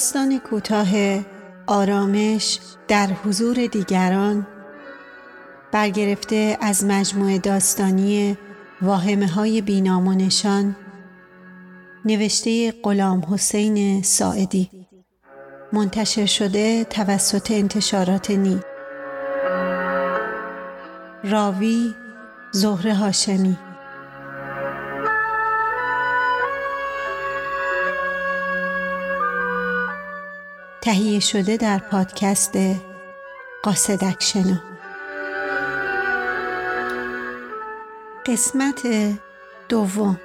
داستان کوتاه آرامش در حضور دیگران برگرفته از مجموعه داستانی واهمه های بینام و نشان نوشته غلام حسین ساعدی. منتشر شده توسط انتشارات نی. راوی زهره هاشمی. تهیه شده در پادکست قاصدک قسمت دوم.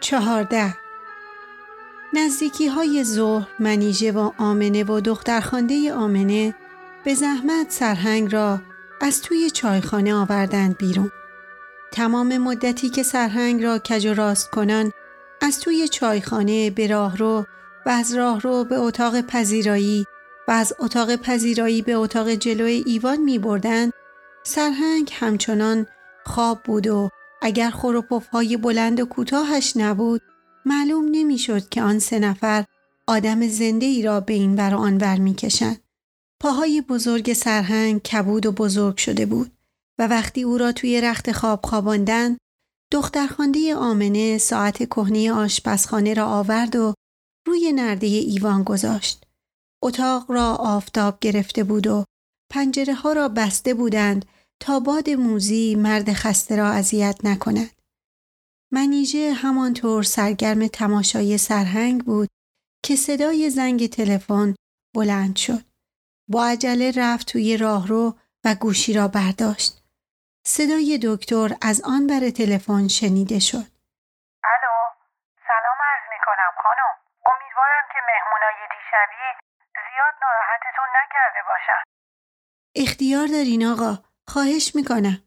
چهارده. نزدیکی های ظهر منیژه و آمنه و دخترخانده آمنه به زحمت سرهنگ را از توی چایخانه آوردند بیرون. تمام مدتی که سرهنگ را کج و راست کنان از توی چایخانه به راهرو و از راهرو به اتاق پذیرایی و از اتاق پذیرایی به اتاق جلوی ایوان می بردن، سرهنگ همچنان خواب بود و اگر های بلند و کوتاهش نبود معلوم نمی‌شد که آن سه نفر آدم زنده ای را به این بر آن می کشن. پاهای بزرگ سرهنگ کبود و بزرگ شده بود و وقتی او را توی رخت خواب خواباندن دخترخوانده آمنه ساعت کهنه آشپزخانه را آورد و روی نرده ایوان گذاشت. اتاق را آفتاب گرفته بود و پنجره ها را بسته بودند تا باد موزی مرد خسته را اذیت نکند. منیژه همانطور سرگرم تماشای سرهنگ بود که صدای زنگ تلفن بلند شد. با عجله رفت توی راهرو و گوشی را برداشت. صدای دکتر از آن بر تلفن شنیده شد. الو، سلام عرض می کنم خانم. امیدوارم که مهمونای دیشبی زیاد ناراحتتون نکرده باشن. اختیار دارین آقا. خواهش می‌کنم.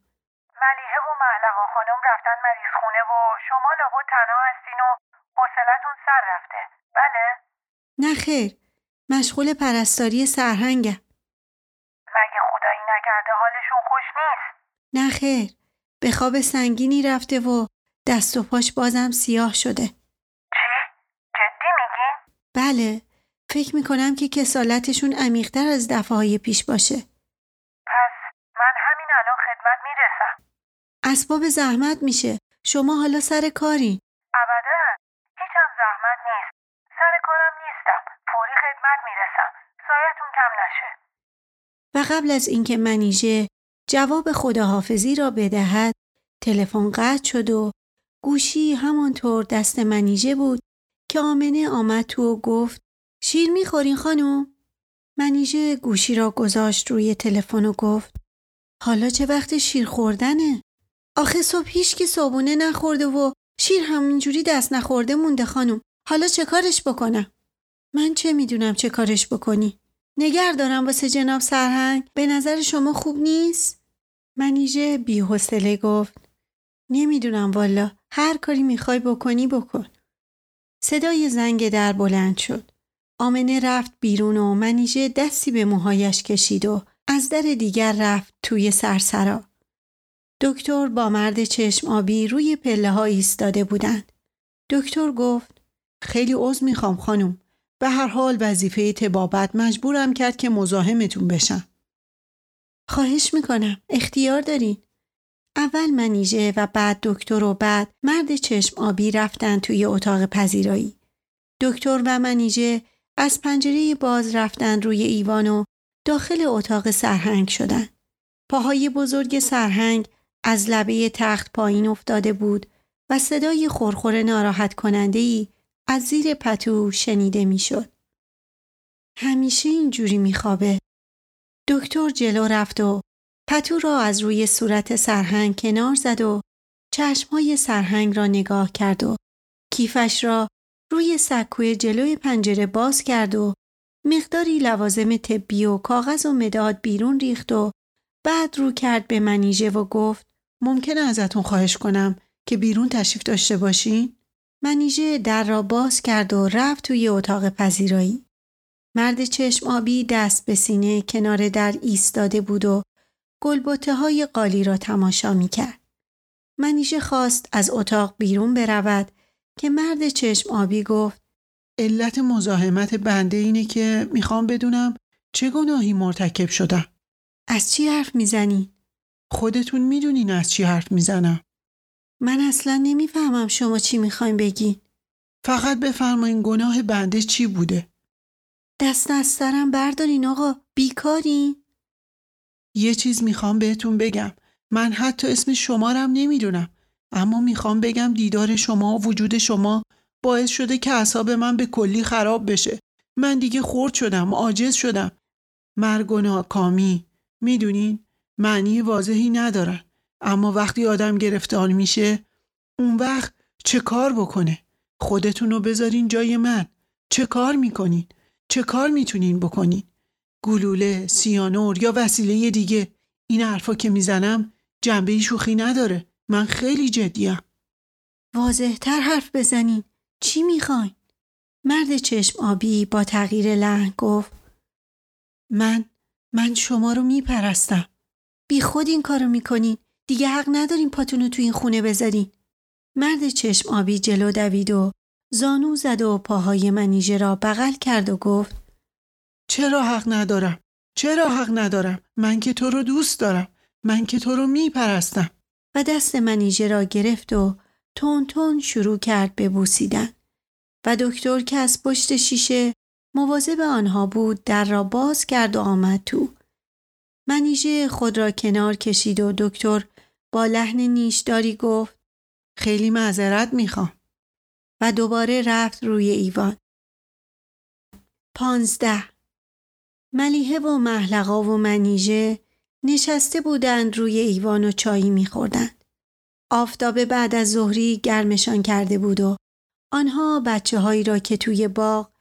ملیحه و محلقا خانم رفتن مریض شما لابد تنها هستین و حوصلتون سر رفته. بله؟ نه خیر. مشغول پرستاری سرهنگم. مگه خدایی نکرده حالشون خوش نیست؟ نه خیر. به خواب سنگینی رفته و دست و پاش بازم سیاه شده. چی؟ جدی میگی؟ بله. فکر می‌کنم که کسالتشون عمیقتر از دفعه های پیش باشه. پس من همین الان خدمت می‌رسم. اسباب زحمت میشه. شما حالا سر کاری. ابدا. هیچم زحمت نیست. سر کارم نیستم. فوری خدمت می‌رسم. سایتون کم نشه. و قبل از اینکه منیژه جواب خداحافظی را بدهد تلفن قطع شد و گوشی همانطور دست منیژه بود که آمنه آمد تو و گفت شیر می‌خورین خانم؟ منیژه گوشی را گذاشت روی تلفن و گفت حالا چه وقت شیر خوردنه؟ آخه صبح هیچ کی صابونه نخورده و شیر همینجوری دست نخورده مونده خانم. حالا چه کارش بکنم؟ من چه می‌دونم چه کارش بکنی؟ نگر دارم واسه جناب سرهنگ به نظر شما خوب نیست؟ منیژه بیحوصله گفت نمی‌دونم والا هر کاری می‌خوای بکنی بکن. صدای زنگ در بلند شد. آمنه رفت بیرون و منیژه دستی به موهایش کشید و از در دیگر رفت توی سرسرا. دکتر با مرد چشم آبی روی پله ها ایستاده بودند. دکتر گفت خیلی عوض می‌خوام خانم. به هر حال وظیفه تبابت مجبورم کرد که مزاحمتون بشم. خواهش می‌کنم. اختیار دارین. اول منیژه و بعد دکتر و بعد مرد چشم آبی رفتن توی اتاق پذیرایی. دکتر و منیژه از پنجره باز رفتن روی ایوان و داخل اتاق سرهنگ شدن. پاهای بزرگ سرهنگ از لبه تخت پایین افتاده بود و صدای خورخور ناراحت کننده ای از زیر پتو شنیده می‌شد. همیشه اینجوری میخوابه. دکتر جلو رفت و پتو را از روی صورت سرهنگ کنار زد و چشمهای سرهنگ را نگاه کرد و کیفش را روی سکوی جلوی پنجره باز کرد و مقداری لوازم طبی و کاغذ و مداد بیرون ریخت و بعد رو کرد به منیژه و گفت ممکنه ازتون خواهش کنم که بیرون تشریف داشته باشین؟ منیژه در را باز کرد و رفت توی اتاق پذیرایی. مرد چشم آبی دست به سینه کنار در ایستاده بود و گلبوته های قالی را تماشا می کرد. منیژه خواست از اتاق بیرون برود که مرد چشم آبی گفت علت مزاحمت بنده اینه که می‌خوام بدونم چه گناهی مرتکب شدم. از چی حرف می‌زنی؟ خودتون می‌دونین از چی حرف می‌زنم. من اصلا نمی‌فهمم شما چی می‌خواین بگین. فقط بفرمایین گناه بنده چی بوده. دست از سرم بردارین آقا بیکارین؟ یه چیز می‌خوام بهتون بگم. من حتی اسم شمارم نمی‌دونم. اما می‌خوام بگم دیدار شما و وجود شما باعث شده که اعصاب من به کلی خراب بشه. من دیگه خورد شدم، عاجز شدم. مرگ و ناکامی. می‌دونین؟ معنی واضحی ندارن. اما وقتی آدم گرفتار میشه اون وقت چه کار بکنه؟ خودتون رو بذارین جای من. چه کار می‌کنین؟ چه کار می‌تونین بکنین؟ گلوله، سیانور یا وسیله دیگه این حرفا که می‌زنم جنبه شوخی نداره. من خیلی جدیم. واضحتر حرف بزنین. چی می‌خواین؟ مرد چشم آبی با تغییر لحن گفت من من شما رو میپرستم. بی خود این کارو می‌کنین. دیگه حق ندارین پاتونو تو این خونه بذارین. مرد چشم آبی جلو دوید و زانو زد و پاهای منیژه را بغل کرد و گفت چرا حق ندارم؟ چرا حق ندارم؟ من که تو رو دوست دارم. من که تو رو میپرستم. و دست منیژه را گرفت و تون تون شروع کرد به بوسیدن. و دکتر که از پشت شیشه مواظب آنها بود در را باز کرد و آمد تو. منیژه خود را کنار کشید و دکتر با لحن نیشداری گفت خیلی معذرت می‌خوام. و دوباره رفت روی ایوان. پانزده ملیحه و محلقا و منیژه نشسته بودند روی ایوان و چایی میخوردند. آفتاب بعد از ظهری گرمشان کرده بود و آنها بچه هایی را که توی باغ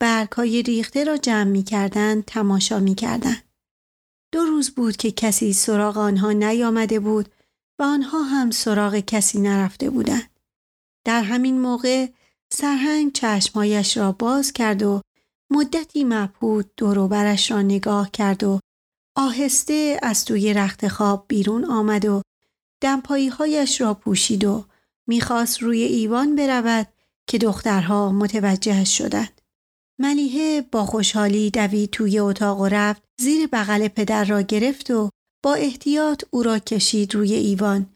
برگ های ریخته را جمع می کردن تماشا می کردن. دو روز بود که کسی سراغ آنها نیامده بود و آنها هم سراغ کسی نرفته بودند. در همین موقع سرهنگ چشمایش را باز کرد و مدتی مبهود دوروبرش را نگاه کرد و آهسته از توی رخت خواب بیرون آمد و دمپایی هایش را پوشید و می‌خواست روی ایوان برود که دخترها متوجه شدند. ملیحه با خوشحالی دوید توی اتاق و رفت زیر بغل پدر را گرفت و با احتیاط او را کشید روی ایوان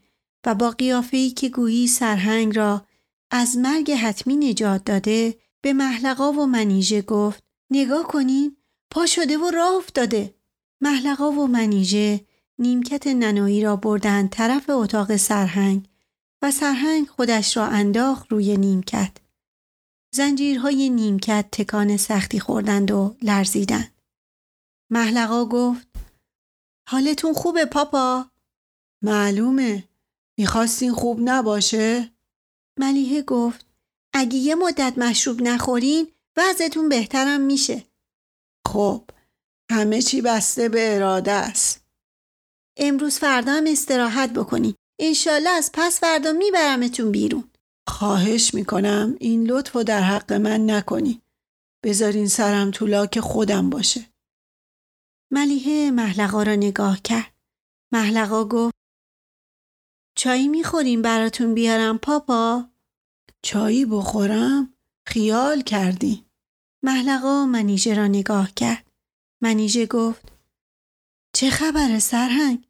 و با قیافه‌ای که گویی سرهنگ را از مرگ حتمی نجات داده به محلقا و منیژه گفت نگاه کنین پا شده و راه افتاده. محلقا و منیژه نیمکت ننایی را بردند طرف اتاق سرهنگ و سرهنگ خودش را انداخت روی نیمکت. زنجیرهای نیمکت تکان سختی خوردند و لرزیدند. محلقا گفت حالتون خوبه پاپا؟ معلومه. می‌خواستین خوب نباشه؟ ملیحه گفت اگه یه مدت مشروب نخورین وضعتون بهترم میشه. خب همه چی بسته به اراده است. امروز فردا هم استراحت بکنین. انشالله از پس فردا میبرمتون بیرون. خواهش می‌کنم این لطف رو در حق من نکنی. بذارین سرم تو لاک خودم باشه. ملیحه محلقا را نگاه کرد. محلقا گفت چایی می‌خوریم براتون بیارم پاپا؟ چایی بخورم؟ خیال کردی. محلقا منیژه را نگاه کرد. منیژه گفت چه خبر سرهنگ؟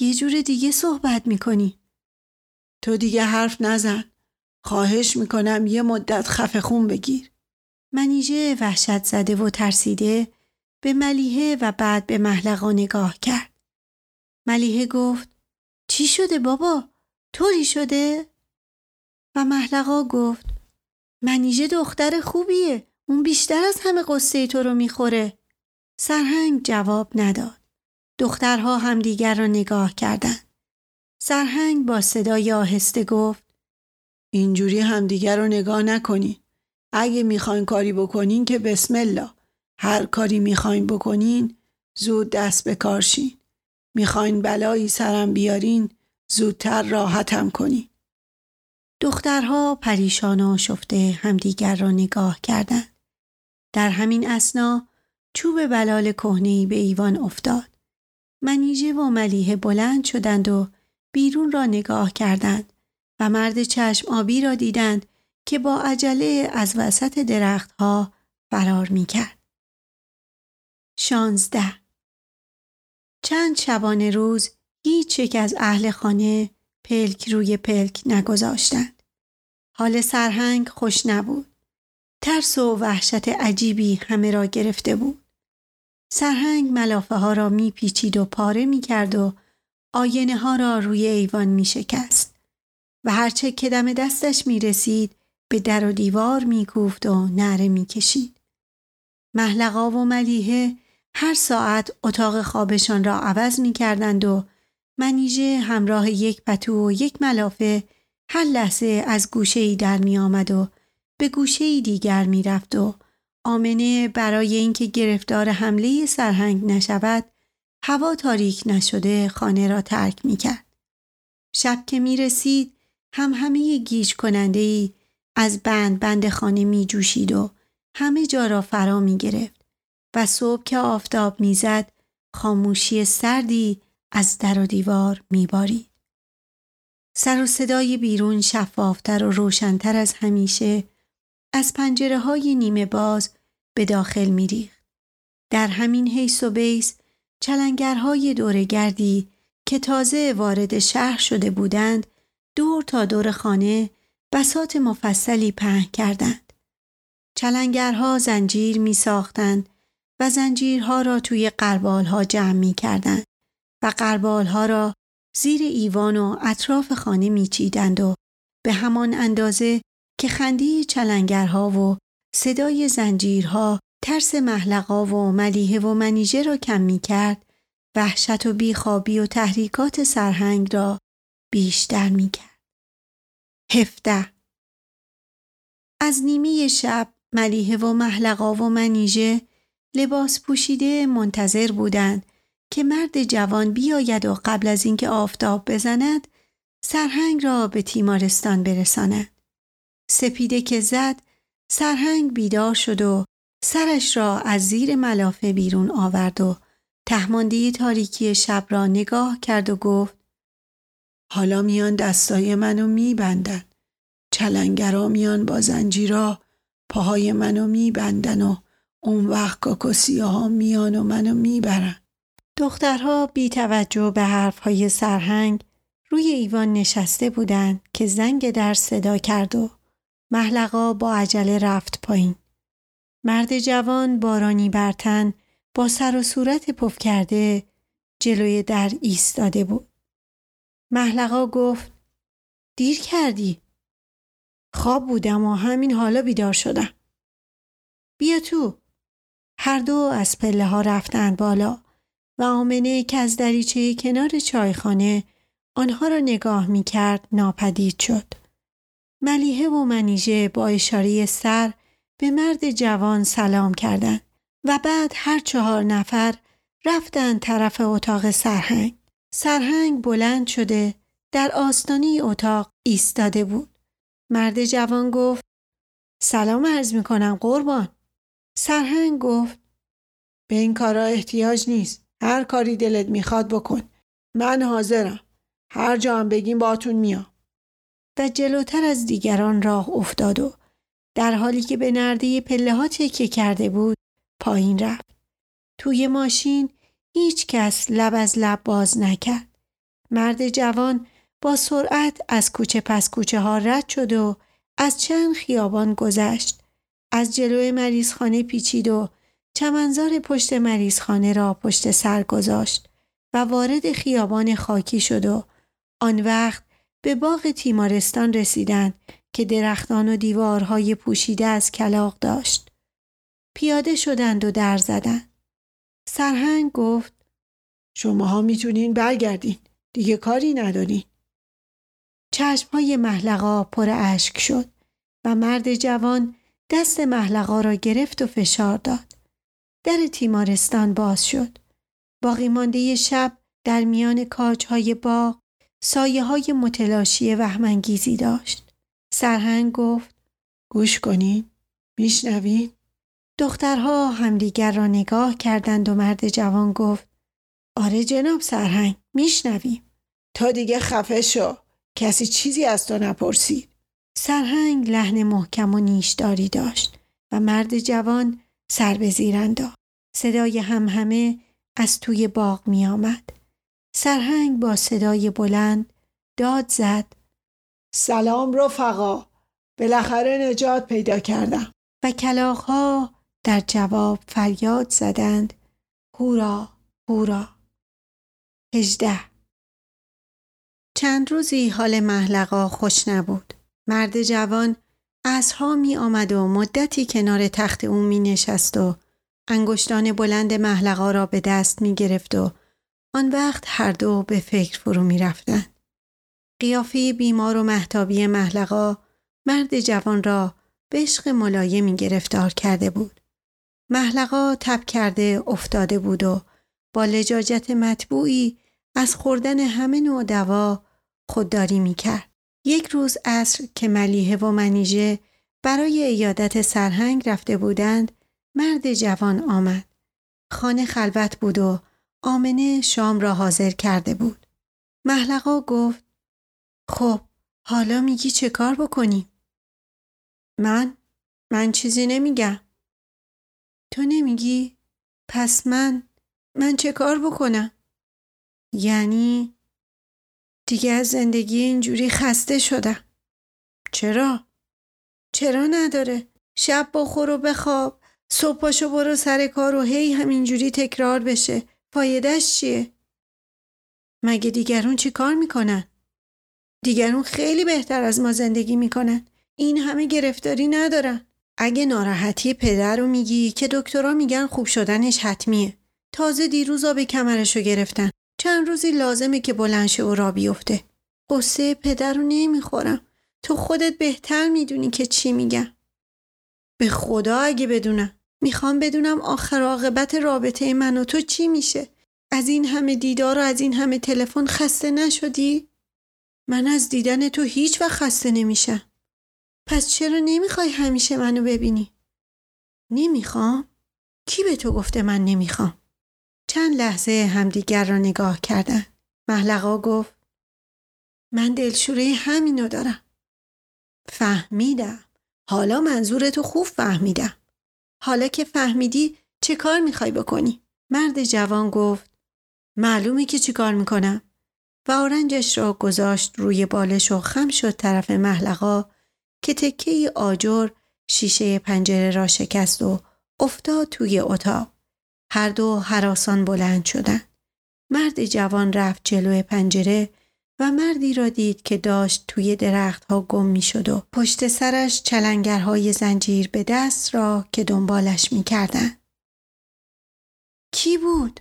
یه جور دیگه صحبت می‌کنی. تو دیگه حرف نزن. خواهش می‌کنم یه مدت خفه خون بگیر. منیژه وحشت زده و ترسیده به ملیحه و بعد به محلقا نگاه کرد. ملیحه گفت چی شده بابا؟ طوری شده؟ و محلقا گفت منیژه دختر خوبیه. اون بیشتر از همه قصه تو رو می‌خوره. سرهنگ جواب نداد. دخترها هم دیگر را نگاه کردند. سرهنگ با صدای آهسته گفت اینجوری همدیگر رو نگاه نکنین. اگه می‌خواین کاری بکنین که بسم الله. هر کاری می‌خواین بکنین زود دست به کار شین. می‌خواین بلایی سرم بیارین زودتر راحتم کنین. دخترها پریشان و شفته همدیگر را نگاه کردند. در همین اسنا چوب بلال کهنهای به ایوان افتاد. منیژه و ملیه بلند شدند و بیرون را نگاه کردند مرد چشم آبی را دیدند که با عجله از وسط درختها فرار می کرد. شانزده چند شبانه روز هیچ یک از اهل خانه پلک روی پلک نگذاشتند. حال سرهنگ خوش نبود. ترس و وحشت عجیبی همه را گرفته بود. سرهنگ ملافه ها را می پیچید و پاره می کرد و آینه ها را روی ایوان می شکست و هرچه که دم دستش می رسید به در و دیوار می کوفت و نره می کشید. محلقا و ملیحه هر ساعت اتاق خوابشان را عوض می کردند و منیژه همراه یک پتو و یک ملافه هر لحظه از گوشه ای در می آمد و به گوشه ای دیگر می رفت و آمنه برای اینکه گرفتار حمله سرهنگ نشود هوا تاریک نشده خانه را ترک می کرد. شب که می رسید هم همه گیج کننده ای از بند بند خانه می جوشید و همه جا را فرا می گرفت و صبح که آفتاب می زد خاموشی سردی از در و دیوار می بارید. سر و صدای بیرون شفافتر و روشنتر از همیشه از پنجره های نیمه باز به داخل می ریخت. در همین حیث و بیس چلنگرهای دورگردی که تازه وارد شهر شده بودند دور تا دور خانه بسات مفصلی پهن کردند. چلنگرها زنجیر می ساختند و زنجیرها را توی قربالها جمع می کردند و قربالها را زیر ایوان و اطراف خانه می چیدند و به همان اندازه که خندی چلنگرها و صدای زنجیرها ترس محلقا و ملیه و منیژه را کم می کرد وحشت و بیخوابی و تحریکات سرهنگ را بیشتر می کرد. هفته از نیمی شب ملیه و محلقا و منیژه لباس پوشیده منتظر بودند که مرد جوان بیاید و قبل از اینکه آفتاب بزند سرهنگ را به تیمارستان برساند. سپیده که زد سرهنگ بیدار شد و سرش را از زیر ملافه بیرون آورد و تهمانده تاریکی شب را نگاه کرد و گفت حالا میان دستای منو میبندن چلنگرا میان با زنجیرا پاهای منو میبندن و اون وقت کاکوسیه ها میان و منو می‌برن دخترها بی توجه به حرفهای سرهنگ روی ایوان نشسته بودند که زنگ در صدا کرد و محلقا با عجله رفت پایین. مرد جوان بارانی برتن با سر و صورت پف کرده جلوی در ایستاده بود. محلقا گفت دیر کردی. خواب بودم و همین حالا بیدار شدم. بیا تو. هر دو از پله ها رفتند بالا و آمنه که از دریچه کنار چایخانه آنها را نگاه می کرد ناپدید شد. ملیحه و منیژه با اشاره سر به مرد جوان سلام کردند و بعد هر چهار نفر رفتند طرف اتاق سرهنگ. سرهنگ بلند شده در آستانی اتاق ایستاده بود. مرد جوان گفت سلام عرض می کنم قربان. سرهنگ گفت به این کارا احتیاج نیست. هر کاری دلت می‌خواد بکن. من حاضرم. هر جا هم بگیم باتون میام. و جلوتر از دیگران راه افتاد و در حالی که به نرده پله ها تکیه کرده بود پایین رفت. توی ماشین هیچ کس لب از لب باز نکرد. مرد جوان با سرعت از کوچه پس کوچه ها رد شد و از چند خیابان گذشت. از جلوی مریضخانه پیچید و چمنزار پشت مریضخانه را پشت سر گذاشت و وارد خیابان خاکی شد و آن وقت به باغ تیمارستان رسیدند که درختان و دیوارهای پوشیده از کلاق داشت. پیاده شدند و در زدند. سرهنگ گفت شماها می‌تونین برگردین. دیگه کاری ندارین. چشمهای محلقا پر اشک شد و مرد جوان دست محلقا را گرفت و فشار داد. در تیمارستان باز شد. باقی مانده شب در میان کاجهای باغ سایه های متلاشی وهمانگیزی داشت. سرهنگ گفت گوش کنین میشنوین دخترها همدیگر را نگاه کردند و مرد جوان گفت آره جناب سرهنگ میشنویم. تا دیگه خفه شو. کسی چیزی از تو نپرسید. سرهنگ لحن محکم و نیشداری داشت و مرد جوان سر به زیر انداخت. صدای همهمه از توی باغ می آمد. سرهنگ با صدای بلند داد زد. سلام رفقا. بالاخره نجات پیدا کردم. و کلاغها در جواب فریاد زدند هورا هورا هجده چند روزی حال محلقا خوش نبود مرد جوان ها می آمد و مدتی کنار تخت او می نشست و انگشتان بلند محلقا را به دست می گرفت و آن وقت هر دو به فکر فرو می رفتن. قیافه بیمار و محتابی محلقا مرد جوان را به عشق ملایمی گرفتار کرده بود. محلقا تب کرده افتاده بود و با لجاجت مطبوعی از خوردن همه نوع دوا خودداری می کرد. یک روز عصر که ملیحه و منیژه برای ایادت سرهنگ رفته بودند مرد جوان آمد. خانه خلوت بود و آمنه شام را حاضر کرده بود. محلقا گفت خب حالا میگی چه کار بکنیم؟ من؟ من چیزی نمیگم. تو نمیگی؟ پس من من چه کار بکنم؟ یعنی دیگه از زندگی اینجوری خسته شدم. چرا؟ چرا نداره؟ شب بخور و بخواب صبح پاشو برو سر کار و هی همینجوری تکرار بشه فایدهش چیه؟ مگه دیگرون چی کار می‌کنن؟ دیگرون خیلی بهتر از ما زندگی می‌کنن این همه گرفتاری ندارن اگه ناراحتی پدر رو میگی که دکترها میگن خوب شدنش حتمیه. تازه دیروز آب کمرشو گرفتن. چند روزی لازمه که بلنشه و را بیفته. قصه پدر رو نمی‌خورم. تو خودت بهتر می‌دونی که چی میگم به خدا اگه بدونم. می‌خوام بدونم آخر عاقبت رابطه من و تو چی میشه. از این همه دیدار و از این همه تلفن خسته نشدی؟ من از دیدن تو هیچ وقت خسته نمیشم. پس چرا نمی‌خوای همیشه منو ببینی؟ نمی‌خوام. کی به تو گفته من نمی‌خوام؟ چند لحظه همدیگر را نگاه کردن. محلقا گفت من دلشوره همینو دارم. فهمیدم. حالا منظورتو خوب فهمیدم. حالا که فهمیدی چه کار می‌خوای بکنی؟ مرد جوان گفت معلومه که چی کار می‌کنم. و آرنجش را گذاشت روی بالش و خم شد طرف محلقا که تکه آجر شیشه پنجره را شکست و افتاد توی اتاق. هر دو حراسان بلند شدند. مرد جوان رفت جلوی پنجره و مردی را دید که داشت توی درختها گم می شد و پشت سرش چلنگرهای زنجیر به دست را که دنبالش می کردن. کی بود؟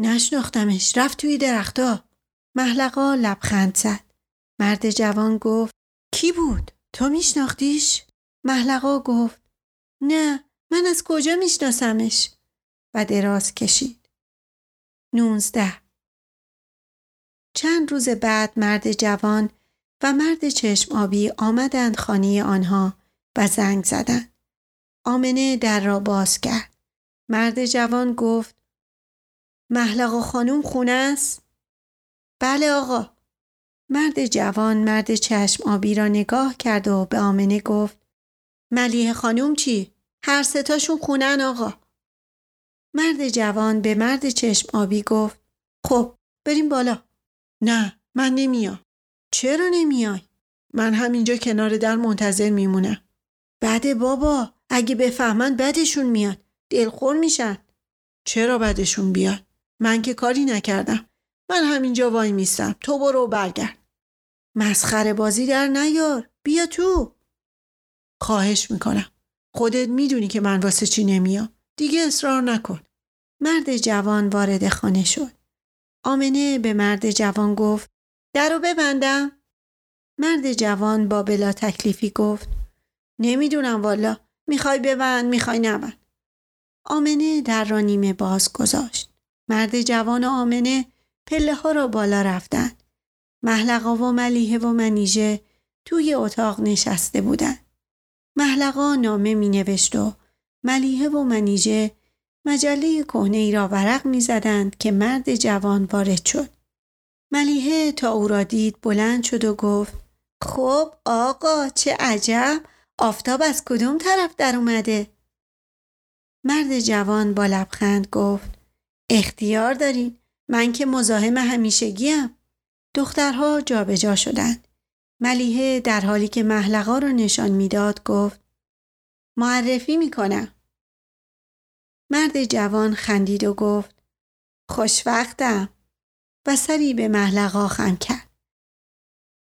نشناختمش رفت توی درختها. محلقا لبخند زد. مرد جوان گفت کی بود؟ تو میشناختیش؟ محلقا گفت نه من از کجا میشناسمش؟ و دراز کشید. نونزده چند روز بعد مرد جوان و مرد چشم آبی آمدند خانه آنها و زنگ زدند. آمنه در را باز کرد. مرد جوان گفت محلقا خانوم خونه است؟ بله آقا. مرد جوان مرد چشم آبی را نگاه کرد و به آمنه گفت ملیه خانوم چی؟ هر ستاشون خونن آقا. مرد جوان به مرد چشم آبی گفت خب بریم بالا. نه من نمیام. چرا نمیای؟ من همینجا کنار در منتظر میمونم. بده بابا اگه بفهمن بدشون میاد. دلخور میشن. چرا بدشون بیاد؟ من که کاری نکردم. من همینجا وای میستم. تو برو برگرد. مسخره بازی در نیار. بیا تو. خواهش می‌کنم. خودت می‌دونی که من واسه چی نمیام. دیگه اصرار نکن. مرد جوان وارد خانه شد. آمنه به مرد جوان گفت درو ببندم مرد جوان با بلا تکلیفی گفت نمی‌دونم والا می‌خوای ببند می‌خوای نبند آمنه در را نیمه باز گذاشت مرد جوان و آمنه پله ها را بالا رفتند محلقا و ملیحه و منیژه توی اتاق نشسته بودند. محلقا نامه می نوشت و ملیحه و منیژه مجله کهنه ای را ورق می زدند که مرد جوان وارد شد. ملیحه تا او را دید بلند شد و گفت خب آقا چه عجب آفتاب از کدوم طرف در اومده؟ مرد جوان با لبخند گفت اختیار دارین من که مزاحم همیشگیم دخترها جابجا شدند ملیحه در حالی که محلقا را نشان می‌داد گفت معرفی می‌کنم مرد جوان خندید و گفت خوشوقتم و سری به محلقا خم کرد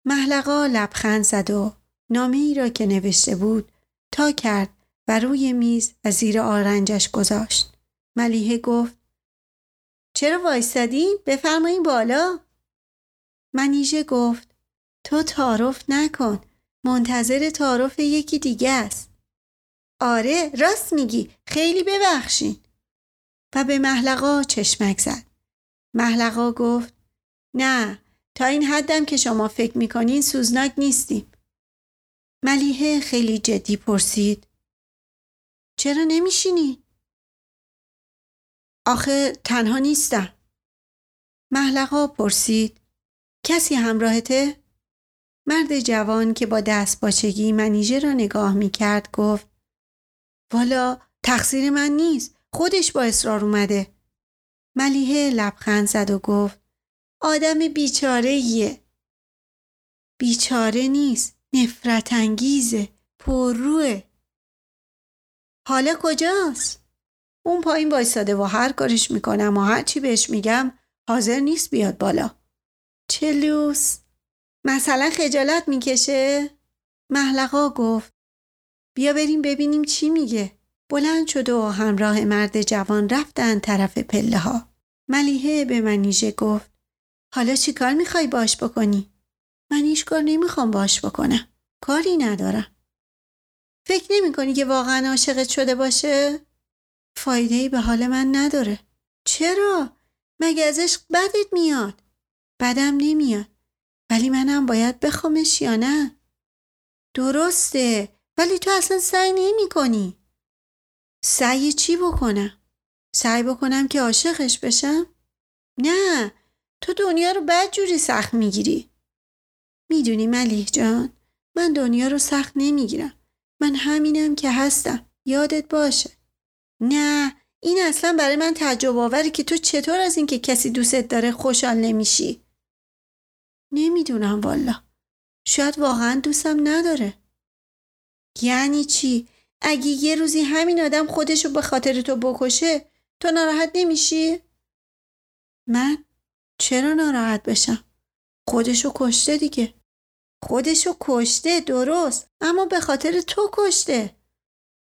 محلقا لبخند زد و نامه ای را که نوشته بود تا کرد و روی میز و زیر آرنجش گذاشت. ملیحه گفت چرا وایستدین؟ بفرمایین بالا. منیژه گفت تو تعارف نکن. منتظر تعارف یکی دیگه است. آره راست میگی خیلی ببخشین. و به محلقا چشمک زد. محلقا گفت نه تا این حدم که شما فکر می‌کنین سوزناک نیستیم. ملیحه خیلی جدی پرسید. چرا نمیشینی؟ آخه تنها نیستم. محلقا پرسید. کسی همراهته؟ مرد جوان که با دست باچگی منیژه را نگاه می کرد گفت والا تقصیر من نیست. خودش با اصرار اومده. ملیحه لبخند زد و گفت آدم بیچاره ایه. بیچاره نیست. نفرت انگیزه. پرروه. حالا کجاست؟ اون پایین وایستاده و هر کارش می‌کنم و هر چی بهش میگم حاضر نیست بیاد بالا. چه لوس؟ مثلا خجالت می‌کشه؟ محلقا گفت بیا بریم ببینیم چی میگه. بلند شد و همراه مرد جوان رفتن طرف پله ها. ملیحه به منیژه گفت حالا چی کار می‌خوای باش بکنی؟ من هیچ کار نمی‌خوام باش بکنم. کاری ندارم. فکر نمی کنی که واقعا عاشقت شده باشه؟ فایده ای به حال من نداره. چرا؟ مگه ازش بدت میاد؟ بدم نمیاد. ولی منم باید بخوامش یا نه؟ درسته ولی تو اصلا سعی نمی کنی. سعی چی بکنم؟ سعی بکنم که عاشقش بشم؟ نه تو دنیا رو بد جوری سخت می‌گیری. می‌دونی ملیح جان من دنیا رو سخت نمی‌گیرم. من همینم که هستم. یادت باشه. نه این اصلا برای من تعجب آوره که تو چطور از اینکه کسی دوستت داره خوشحال نمیشی؟ نمی‌دونم والا. شاید واقعا دوستم نداره. یعنی چی؟ اگه یه روزی همین آدم خودشو به خاطر تو بکشه تو ناراحت نمیشی؟ من؟ چرا ناراحت بشم؟ خودشو کشته دیگه. خودشو کشته درست اما به خاطر تو کشته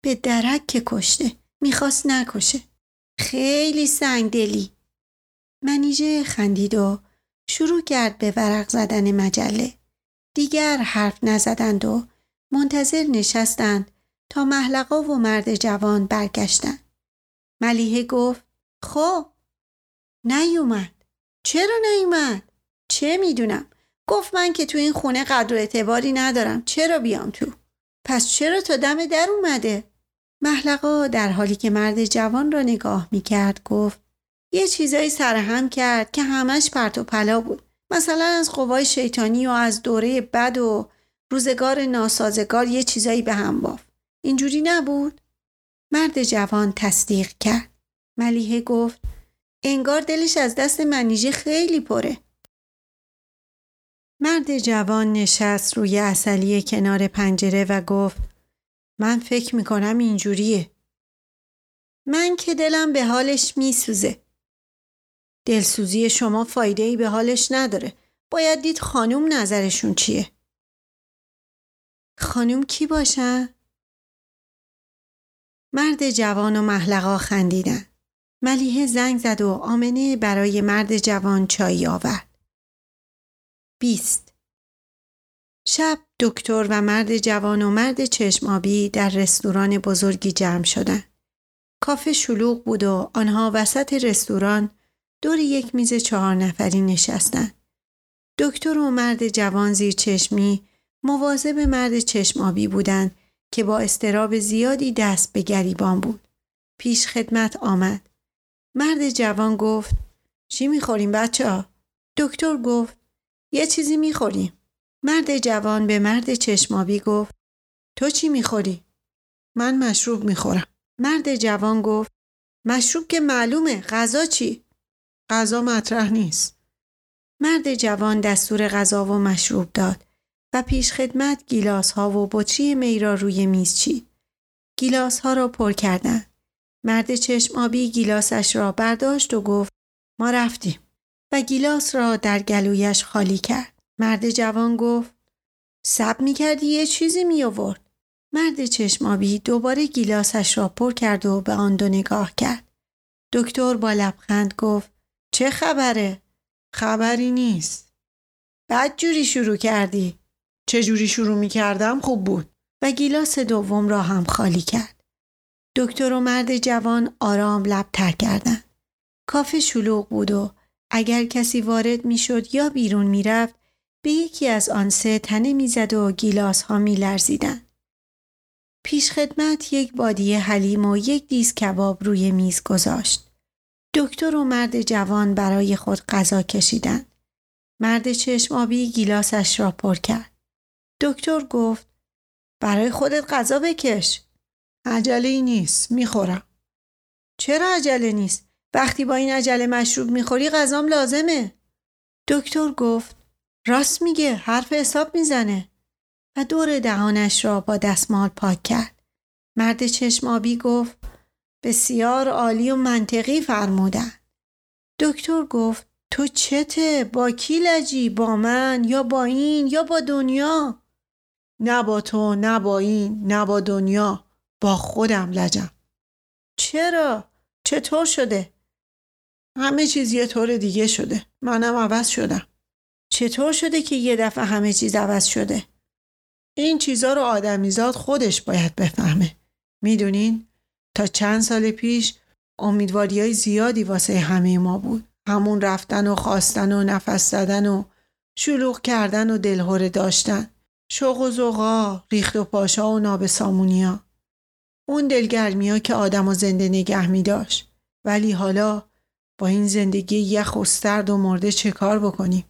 به درک که کشته می‌خواست نکشه خیلی سنگدلی منیژه خندید و شروع کرد به ورق زدن مجله. دیگر حرف نزدند و منتظر نشستند تا محلقا و مرد جوان برگشتند. ملیحه گفت خب نیومد. چرا نیومد؟ چه می‌دونم؟ گفت من که تو این خونه قدر اعتباری ندارم. چرا بیام تو؟ پس چرا تا دم در اومده؟ محلقا در حالی که مرد جوان را نگاه می کرد گفت یه چیزایی سرهم کرد که همش پرت و پلا بود. مثلا از قوای شیطانی و از دوره بد و روزگار ناسازگار یه چیزایی به هم بافت. اینجوری نبود؟ مرد جوان تصدیق کرد. ملیحه گفت انگار دلش از دست منیژه خیلی پره. مرد جوان نشست روی اصلی کنار پنجره و گفت من فکر می‌کنم اینجوریه. من که دلم به حالش میسوزه. دلسوزی شما فایده ای به حالش نداره. باید دید خانوم نظرشون چیه. خانوم کی باشن؟ مرد جوان و محلقا خندیدن. ملیحه زنگ زد و آمنه برای مرد جوان چای آورد. بیست شب دکتر و مرد جوان و مرد چشمابی در رستوران بزرگی جمع شدند. کافه شلوغ بود و آنها وسط رستوران دور یک میز چهار نفری نشستند. دکتر و مرد جوان زیر چشمی مواظب مرد چشمابی بودند که با استراب زیادی دست به گریبان بود. پیش خدمت آمد. مرد جوان گفت چی می‌خوریم بچه ها؟ دکتر گفت یه چیزی می‌خوریم. مرد جوان به مرد چشمابی گفت تو چی می‌خوری؟ من مشروب می‌خورم. مرد جوان گفت مشروب که معلومه غذا چی؟ غذا مطرح نیست. مرد جوان دستور غذا و مشروب داد و پیش خدمت گیلاس ها و بطری می را روی میز چید. گیلاس ها را پر کردند. مرد چشم آبی گیلاسش را برداشت و گفت ما رفتیم و گیلاس را در گلویش خالی کرد. مرد جوان گفت سب می کردی یه چیزی می آورد. مرد چشمابی دوباره گیلاسش را پر کرد و به آن دو نگاه کرد. دکتر با لبخند گفت چه خبره؟ خبری نیست. بعد جوری شروع کردی؟ چه جوری شروع می کردم خوب بود. و گیلاس دوم را هم خالی کرد. دکتر و مرد جوان آرام لب تر کردند. کافه شلوغ بود و اگر کسی وارد می شد یا بیرون می رفت به یکی از آن سه تنه می زد و گیلاس ها می لرزیدن. پیش خدمت یک بادیه حلیم و یک دیز کباب روی میز گذاشت. دکتر و مرد جوان برای خود غذا کشیدند. مرد چشم آبی گیلاسش را پر کرد. دکتر گفت برای خودت غذا بکش. عجله ای نیست می‌خورم. چرا عجله نیست؟ وقتی با این عجله مشروب می‌خوری غذام لازمه. دکتر گفت راست میگه حرف حساب می‌زنه و دور دهانش را با دستمال پاک کرد. مرد چشم آبی گفت بسیار عالی و منطقی فرمودن. دکتر گفت تو چته؟ با کی لجی؟ با من؟ یا با این؟ یا با دنیا؟ نه با تو نه با این نه با دنیا. با خودم لجم. چرا؟ چطور شده؟ همه چیز یه طور دیگه شده. منم عوض شدم. چطور شده که یه دفعه همه چیز عوض شده؟ این چیزا رو آدمیزاد خودش باید بفهمه. می‌دونین؟ تا چند سال پیش امیدواری های زیادی واسه همه ما بود. همون رفتن و خواستن و نفس زدن و شلوغ کردن و دلهوره داشتن. شوق و زوغا ریخت و پاشا و ناب سامونیا اون دلگرمی ها که آدم و زنده نگه می داشت ولی حالا با این زندگی یخ و سرد و مرده چه کار بکنیم؟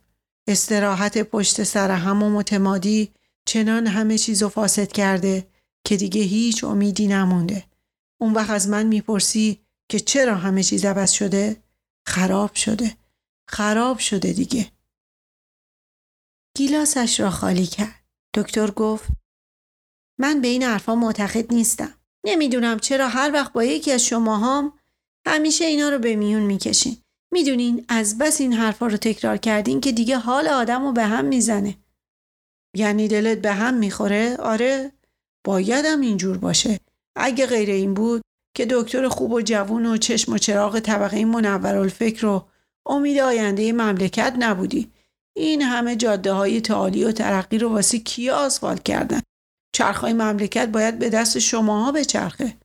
استراحت پشت سر هم و متمادی چنان همه چیز فاسد کرده که دیگه هیچ امیدی نمونده. اون وقت از من می‌پرسی که چرا همه چیز عوض شده؟ خراب شده. خراب شده دیگه. گیلاسش را خالی کرد. دکتر گفت من به این حرفا معتقد نیستم. نمی‌دونم چرا هر وقت با یکی از شماهام همیشه اینا رو به میون می‌کشین. می‌دونین از بس این حرفا رو تکرار کردین که دیگه حال آدم رو به هم می‌زنه. یعنی دلت به هم می‌خوره؟ آره بایدم اینجور باشه. اگه غیر این بود که دکتر خوب و جوون و چشم و چراغ طبقه منور الفکر و امید آینده مملکت نبودی. این همه جاده های تعالی و ترقی رو واسه کی آسفالت کردن؟ چرخهای مملکت باید به دست شماها بچرخه.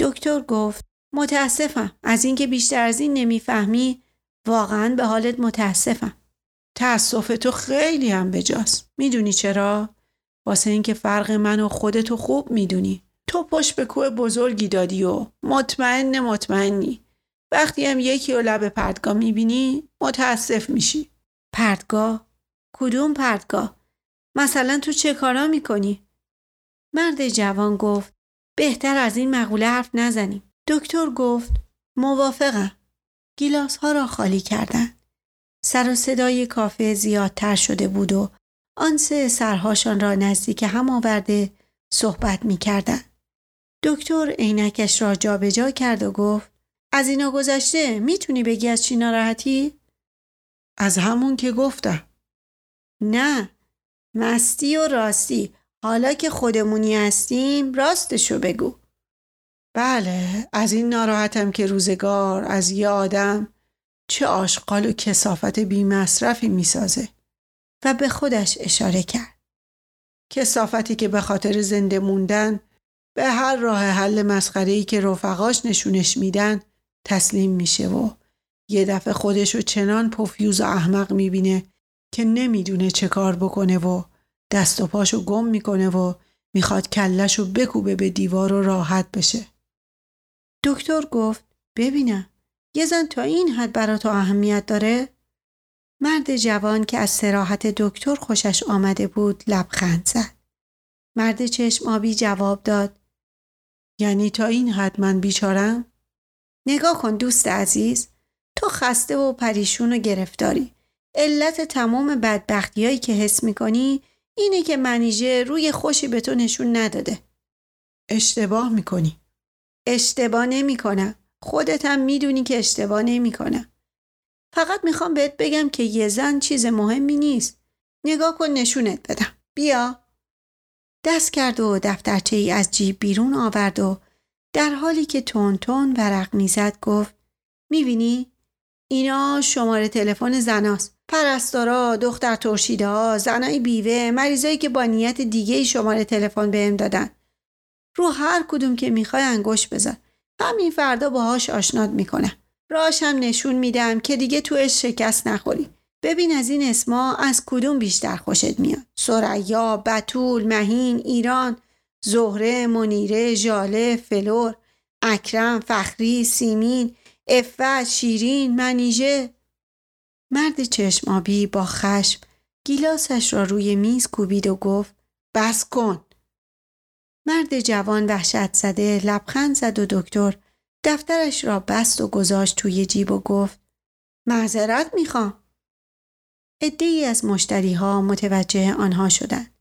دکتر گفت متاسفم. از اینکه بیشتر از این نمی‌فهمی واقعا به حالت متاسفم. تأسف تو خیلی هم بجاست. می‌دونی چرا؟ واسه اینکه فرق من و خودتو خوب می‌دونی. تو پشت به کوه بزرگی دادی و مطمئن مطمئنی وقتی هم یکی و لب پردگاه می‌بینی متاسف میشی پردگاه؟ کدوم پردگاه؟ مثلا تو چه کارا می‌کنی؟ مرد جوان گفت بهتر از این مقوله حرف نزنیم. دکتر گفت موافقم. گیلاس ها را خالی کردند. سر و صدای کافه زیادتر شده بود و آن سه سرهاشان را نزدیک هم آورده صحبت می کردن. دکتر عینکش را جابجا جا کرد و گفت از اینا گذشته می‌تونی بگی از چی ناراحتی؟ از همون که گفتم. نه مستی و راستی. حالا که خودمونی هستیم راستشو بگو. بله از این ناراحتم که روزگار از یه آدم چه آشغال و کسافت بی مصرفی می‌سازه. و به خودش اشاره کرد. کسافتی که به خاطر زنده موندن به هر راه حل مسخره‌ای که رفقاش نشونش میدن تسلیم میشه و یه دفعه خودشو چنان پفیوز و احمق می‌بینه که نمی‌دونه چه کار بکنه و دست و پاشو گم می‌کنه و می‌خواد کلشو بکوبه به دیوار و راحت بشه. دکتر گفت ببینم یه زن تا این حد برا تو اهمیت داره؟ مرد جوان که از سراحت دکتر خوشش آمده بود لبخند زد. مرد چشم آبی جواب داد یعنی تا این حد من بیچارم؟ نگاه کن دوست عزیز تو خسته و پریشون و گرفتاری. علت تمام بدبختیایی که حس می‌کنی اینه که منیژه روی خوشی به تو نشون نداده. اشتباه می‌کنی. اشتباه نمی‌کنم. خودت هم می‌دونی که اشتباه نمی‌کنم. فقط می‌خوام بهت بگم که یه زن چیز مهمی نیست. نگاه کن نشونت بدم. بیا. دست کرد و دفترچه ای از جیب بیرون آورد و در حالی که تون تون ورق می‌زد گفت می‌بینی؟ اینا شماره تلفن زناست. پرستارا دختر ترشیده ها زنای بیوه مریضایی که با نیت دیگه شماره تلفن بهم دادن. رو هر کدوم که می‌خوای انگوش بذار. همین فردا باهاش آشنات می‌کنم. راش هم نشون میدم که دیگه توش شکست نخوری. ببین از این اسما از کدوم بیشتر خوشت میاد؟ سریا بتول مهین ایران زهره منیره ژاله فلور اکرم فخری سیمین افت شیرین منیژه. مرد چشم آبی با خشم گیلاسش را روی میز کوبید و گفت بس کن. مرد جوان وحشت زده لبخند زد و دکتر دفترش را بست و گذاشت توی جیب و گفت معذرت می‌خوام. ای از مشتری ها متوجه آنها شدند.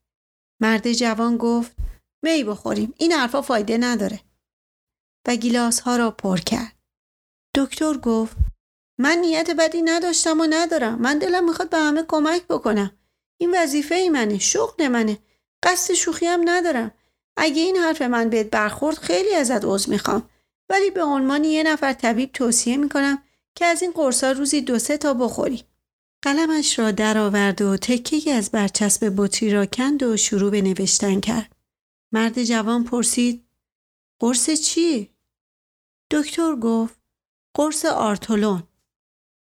مرد جوان گفت می بخوریم این حرفا فایده نداره. و گیلاس ها را پر کرد. دکتر گفت من نیت بدی نداشتم و ندارم. من دلم می‌خواد به همه کمک بکنم. این وظیفه ای منه شغل منه. قصد شوخی هم ندارم. اگه این حرف من بهت برخورد خیلی ازت عذر می‌خوام. ولی به عنوان یه نفر طبیب توصیه می‌کنم که از این قرصا روزی دو سه تا بخوری. قلمش را درآورد و تکه از برچسب بطری را کند و شروع به نوشتن کرد. مرد جوان پرسید قرص چی؟ دکتر گفت قرص آرتولون.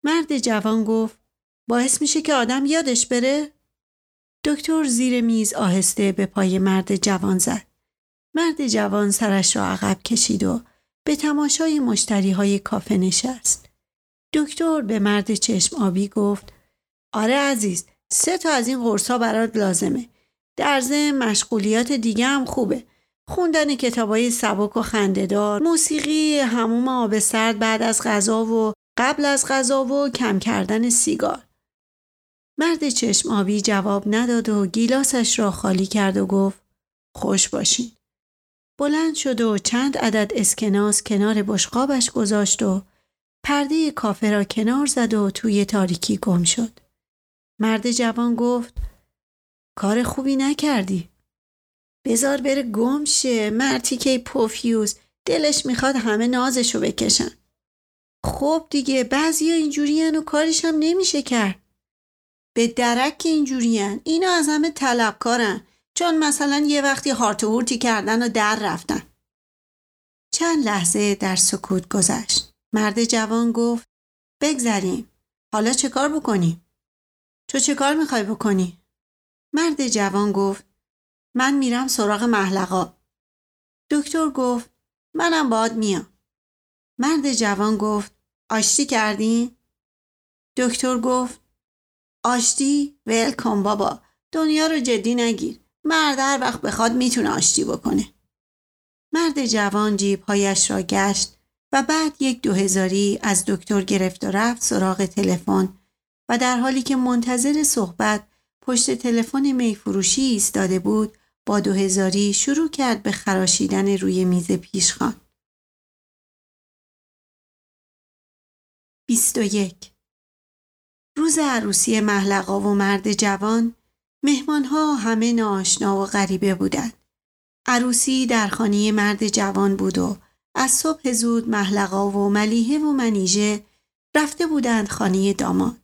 مرد جوان گفت باعث میشه که آدم یادش بره؟ دکتر زیر میز آهسته به پای مرد جوان زد. مرد جوان سرش را عقب کشید و به تماشای مشتری های کافه نشست. دکتر به مرد چشم آبی گفت آره عزیز سه تا از این قرص ها برات لازمه. در ضمن مشغولیات دیگه هم خوبه. خوندن کتابای سبک و خندهدار موسیقی هموم آب سرد بعد از غذا و قبل از غذا و کم کردن سیگار. مرد چشم آبی جواب نداد و گیلاسش را خالی کرد و گفت خوش باشین. بلند شد و چند عدد اسکناس کنار بشقابش گذاشت و پرده کافه را کنار زد و توی تاریکی گم شد. مرد جوان گفت کار خوبی نکردی. بزار بره گم شه مرتی که پوفیوز دلش می‌خواد همه نازشو بکشن. خب دیگه بعضی ها اینجوری و کارش هم نمیشه کرد. به درک که اینجوری اینا از همه طلبکارن چون مثلا یه وقتی هارت هورتی کردن و در رفتن. چند لحظه در سکوت گذشت. مرد جوان گفت بگذریم. حالا چه کار بکنیم؟ تو چه کار می‌خوای بکنی؟ مرد جوان گفت من میرم سراغ محلقا. دکتر گفت منم باد میام. مرد جوان گفت آشتی کردی؟ دکتر گفت آشتی ول کن بابا دنیا رو جدی نگیر مرد هر وقت بخواد می‌تونه آشتی بکنه مرد جوان جیبهایش را گشت و بعد یک دو هزاری از دکتر گرفت و رفت سراغ تلفن و در حالی که منتظر صحبت پشت تلفن میفروشی ایستاده بود با دو هزاری شروع کرد به خراشیدن روی میز پیشخان. 21 روز عروسی محلقا و مرد جوان مهمانها همه ناآشنا و غریبه بودند. عروسی در خانه مرد جوان بود و از صبح زود محلقا و ملیحه و منیژه رفته بودند خانه داماد.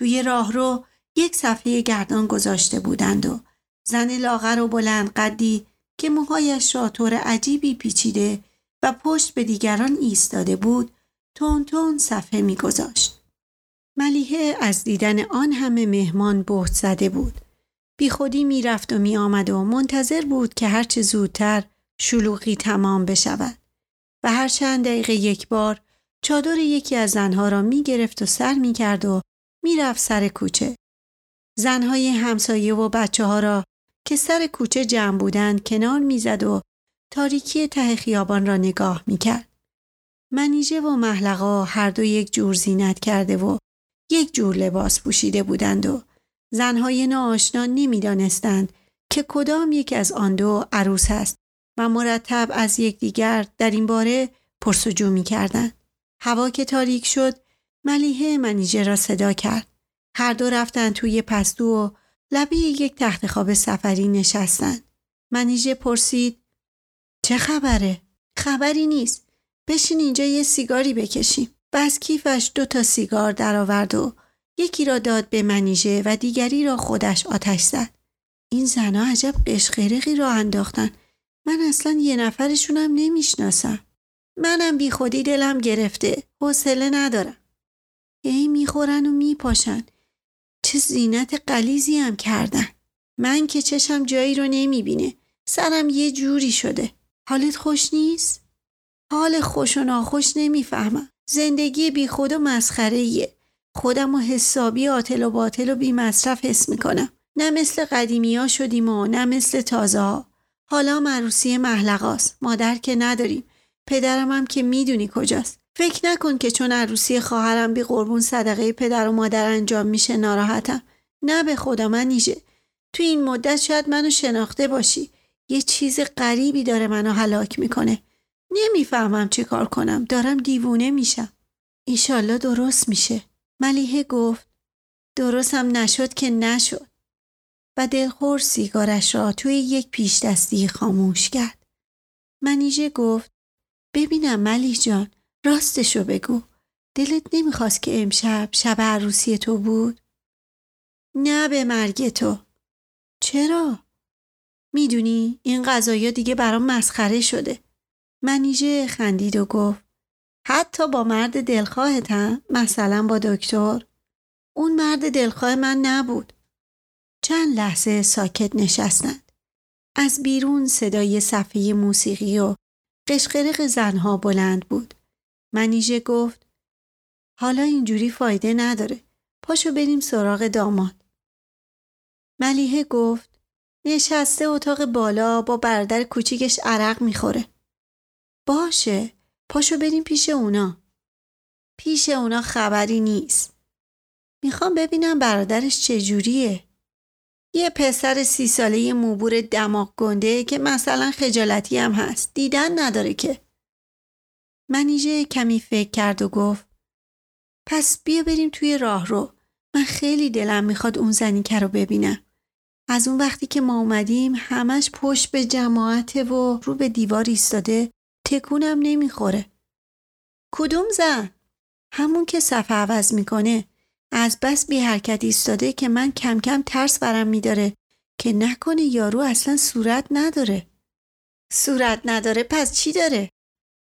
توی راهرو یک صفحه گردان گذاشته بودند و زن لاغر و بلند قدی که موهایش را طور عجیبی پیچیده و پشت به دیگران ایستاده بود تون تون صفحه میگذاشت. ملیحه از دیدن آن همه مهمان بهت زده بود. بی خودی می رفت و می آمد و منتظر بود که هرچه زودتر شلوغی تمام بشود و هر چند دقیقه یک بار چادر یکی از زنها را می گرفت و سر می کرد و می رفت سر کوچه. زنهای همسایه و بچه ها را که سر کوچه جمع بودند کنار می‌زد و تاریکی ته خیابان را نگاه می کرد. منیژه و محلقا هر دو یک جور زینت کرده و یک جور لباس پوشیده بودند و زنهای ناآشنا نمی‌دانستند که کدام یک از آن دو عروس است و مرتب از یکدیگر در این باره پرسجو می کردن. هوا که تاریک شد ملیحه منیژه را صدا کرد. هر دو رفتن توی پستو و لبه یک تخت خواب سفری نشستند. منیژه پرسید چه خبره؟ خبری نیست. بشین اینجا یه سیگاری بکشیم. و از کیفش دو تا سیگار درآورد و یکی را داد به منیژه و دیگری را خودش آتش زد. این زنا عجب قشقرقی را انداختن. من اصلا یه نفرشونم نمی‌شناسم. منم بی خودی دلم گرفته. حوصله ندارم. ای می‌خورن و میپاشن. چه زینت قلیزی هم کردن. من که چشم جایی رو نمی‌بینه. سرم یه جوری شده. حالت خوش نیست؟ حال خوش و ناخوش نمی‌فهمم. زندگی بی خود و مسخره خودم و حسابی آتل و باطل و بی مصرف حس می‌کنم. نه مثل قدیمی ها شدیم و نه مثل تازه ها. حالا مروسی محلقاست. مادر که نداریم. پدرم هم که می‌دونی کجاست. فکر نکن که چون عروسی خواهرم بی قربون صدقه پدر و مادر انجام میشه ناراحتم. نه به خدا من نیجه. تو این مدت شاید منو شناخته باشی. یه چیز غریبی داره منو هلاک می‌کنه. نمی‌فهمم چی کار کنم. دارم دیوونه میشم. ایشالله درست میشه. ملیحه گفت درستم نشد که نشد. و دلخور سیگارش را توی یک پیش دستی خاموش کرد. منیژه گفت ببینم ملیح جان راستشو بگو. دلت نمی‌خواست که امشب شب عروسی تو بود؟ نه به مرگ تو. چرا؟ می‌دونی این غذایا دیگه برام مسخره شده. منیژه خندید و گفت حتی با مرد دلخواهتم مثلا با دکتر اون مرد دلخواه من نبود. چند لحظه ساکت نشستند. از بیرون صدای صفحه موسیقی و قشقرق زنها بلند بود. منیژه گفت حالا اینجوری فایده نداره. پاشو بریم سراغ داماد. ملیحه گفت نشسته اتاق بالا با برادر کوچیکش عرق می‌خوره. باشه پاشو بریم پیش اونا. پیش اونا خبری نیست. می‌خوام ببینم برادرش چجوریه. یه پسر سی ساله موبور دماغ گنده که مثلا خجالتی هم هست. دیدن نداره که. منیژه کمی فکر کرد و گفت پس بیا بریم توی راه رو. من خیلی دلم می‌خواد اون زنیکه رو ببینم. از اون وقتی که ما اومدیم همش پشت به جماعته و رو به دیوار ایستاده تکونم نمی‌خوره. کدوم زن؟ همون که صفحه عوض می‌کنه. از بس بی حرکت ایستاده که من کم کم ترس برم میداره که نکنه یارو اصلا صورت نداره. صورت نداره پس چی داره؟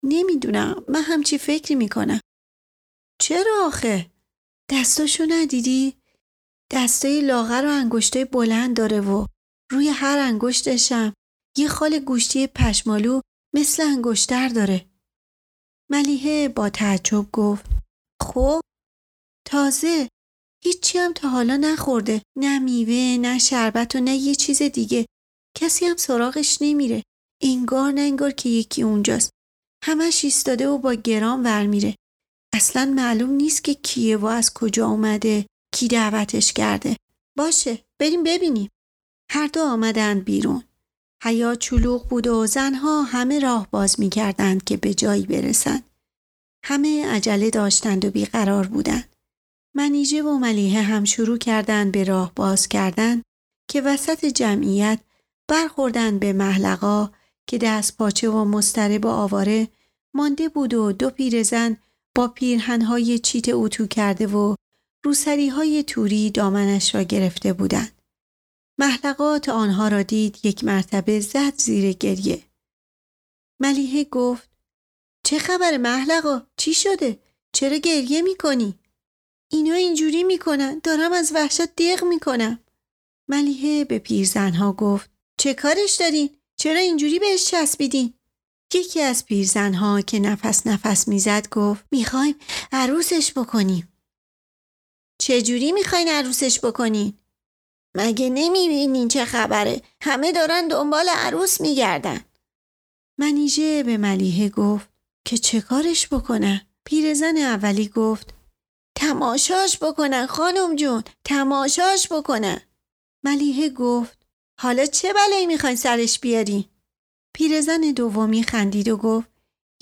نمی‌دونم من همچی فکری می‌کنم. چرا آخه؟ دستاشو ندیدی؟ دستای لاغر و انگشتای بلند داره و روی هر انگشتشم یه خال گوشتی پشمالو مثل انگشتر داره. ملیحه با تعجب گفت خب تازه هیچی هم تا حالا نخورده نه میوه نه شربت و نه یه چیز دیگه کسی هم سراغش نمیره انگار نه انگار که یکی اونجاست همش ایستاده و با گرام ور میره اصلا معلوم نیست که کیه و از کجا اومده کی دعوتش کرده باشه بریم ببینیم هر دو آمدند بیرون حیا چلوغ بود و زنها همه راه باز می کردند که به جایی برسند. همه عجله داشتند و بیقرار بودند. منیجه و ملیحه هم شروع کردند به راه باز کردن که وسط جمعیت برخوردند به محلقا که دست پاچه و مسترب و آواره مانده بود و دو پیرزن با پیرهنهای چیت اتو کرده و روسری های توری دامنش را گرفته بودند. محلقات آنها را دید یک مرتبه زد زیر گریه. ملیحه گفت چه خبر محلقا؟ چی شده؟ چرا گریه می‌کنی؟ اینا اینجوری می‌کنن دارم از وحشت دیغ می‌کنم. ملیحه به پیرزنها گفت چه کارش دارین؟ چرا اینجوری بهش چسبیدین؟ یکی از پیرزنها که نفس نفس می‌زد گفت می‌خوایم عروسش بکنیم. چجوری می‌خواین عروسش بکنین؟ مگه نمی‌بینین چه خبره؟ همه دارن دنبال عروس میگردن. منیژه به ملیحه گفت که چه کارش بکنن؟ پیرزن اولی گفت تماشاش بکنن خانم جون تماشاش بکنن. ملیحه گفت حالا چه بلایی می‌خواین سرش بیاری؟ پیرزن دومی خندید و گفت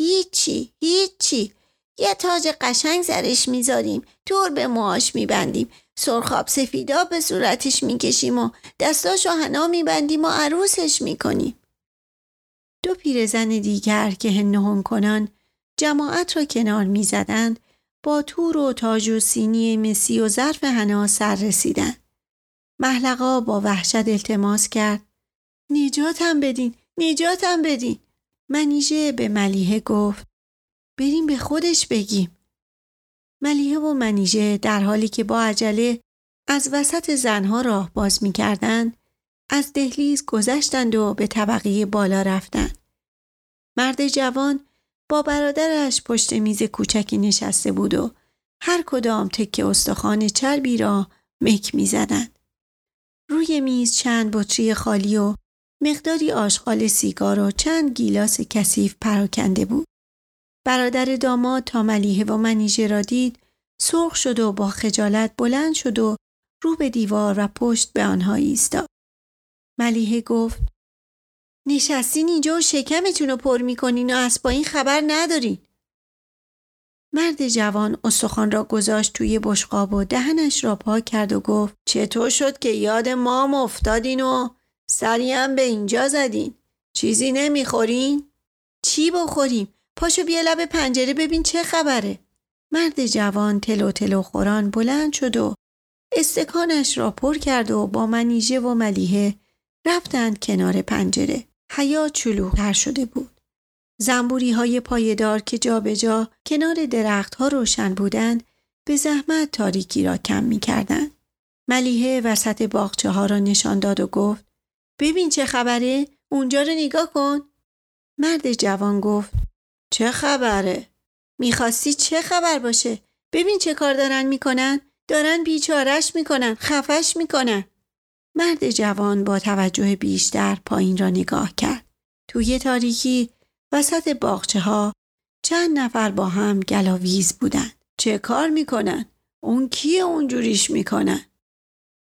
هیچی هیچی. یه تاج قشنگ سرش می‌ذاریم. دور به موهاش میبندیم. سرخاب سفیدا به صورتش می‌کشیم و دستاشو حنا میبندیم و عروسش می‌کنیم. دو پیرزن دیگر که هنهون کنان جماعت را کنار می‌زدند با تور و تاج و سینی مسی و ظرف حنا سر رسیدند. محلقا با وحشت التماس کرد نجاتم بدین نجاتم بدین منیژه به ملیحه گفت بریم به خودش بگیم ملیحه و منیژه در حالی که با عجله از وسط زنها راه باز می کردن، از دهلیز گذشتند و به طبقه بالا رفتند. مرد جوان با برادرش پشت میز کوچکی نشسته بود و هر کدام تکه استخوان چربی را مک می زدند. روی میز چند بطری خالی و مقداری آشغال سیگار و چند گیلاس کثیف پراکنده بود. برادر داماد تا ملیحه و منیژه را دید سرخ شد و با خجالت بلند شد و رو به دیوار و پشت به آنها ایستاد. ملیحه گفت نشستین اینجا و شکمتون رو پر می‌کنین و از این خبر ندارین. مرد جوان استخوان را گذاشت توی بشقاب و دهنش را پاک کرد و گفت چطور شد که یاد مام افتادین و سریم به اینجا زدین چیزی نمی‌خورین؟ چی بخوریم؟ پاشو بیا لب پنجره ببین چه خبره مرد جوان تلو تلو خوران بلند شد و استکانش را پر کرد و با منیژه و ملیحه رفتند کنار پنجره حیات تر شده بود زنبوری های پایدار که جابجا جا کنار درختها روشن بودند به زحمت تاریکی را کم می کردن. ملیحه وسط باغچه ها را نشان داد و گفت ببین چه خبره اونجا رو نگاه کن. مرد جوان گفت چه خبره؟ می‌خواستی چه خبر باشه؟ ببین چه کار دارن می‌کنن. دارن بیچارش می‌کنن خفش می‌کنن. مرد جوان با توجه بیشتر پایین را نگاه کرد. توی تاریکی وسط باغچه ها چند نفر با هم گلاویز بودن چه کار می‌کنن؟ اون کیه اونجوریش می‌کنن؟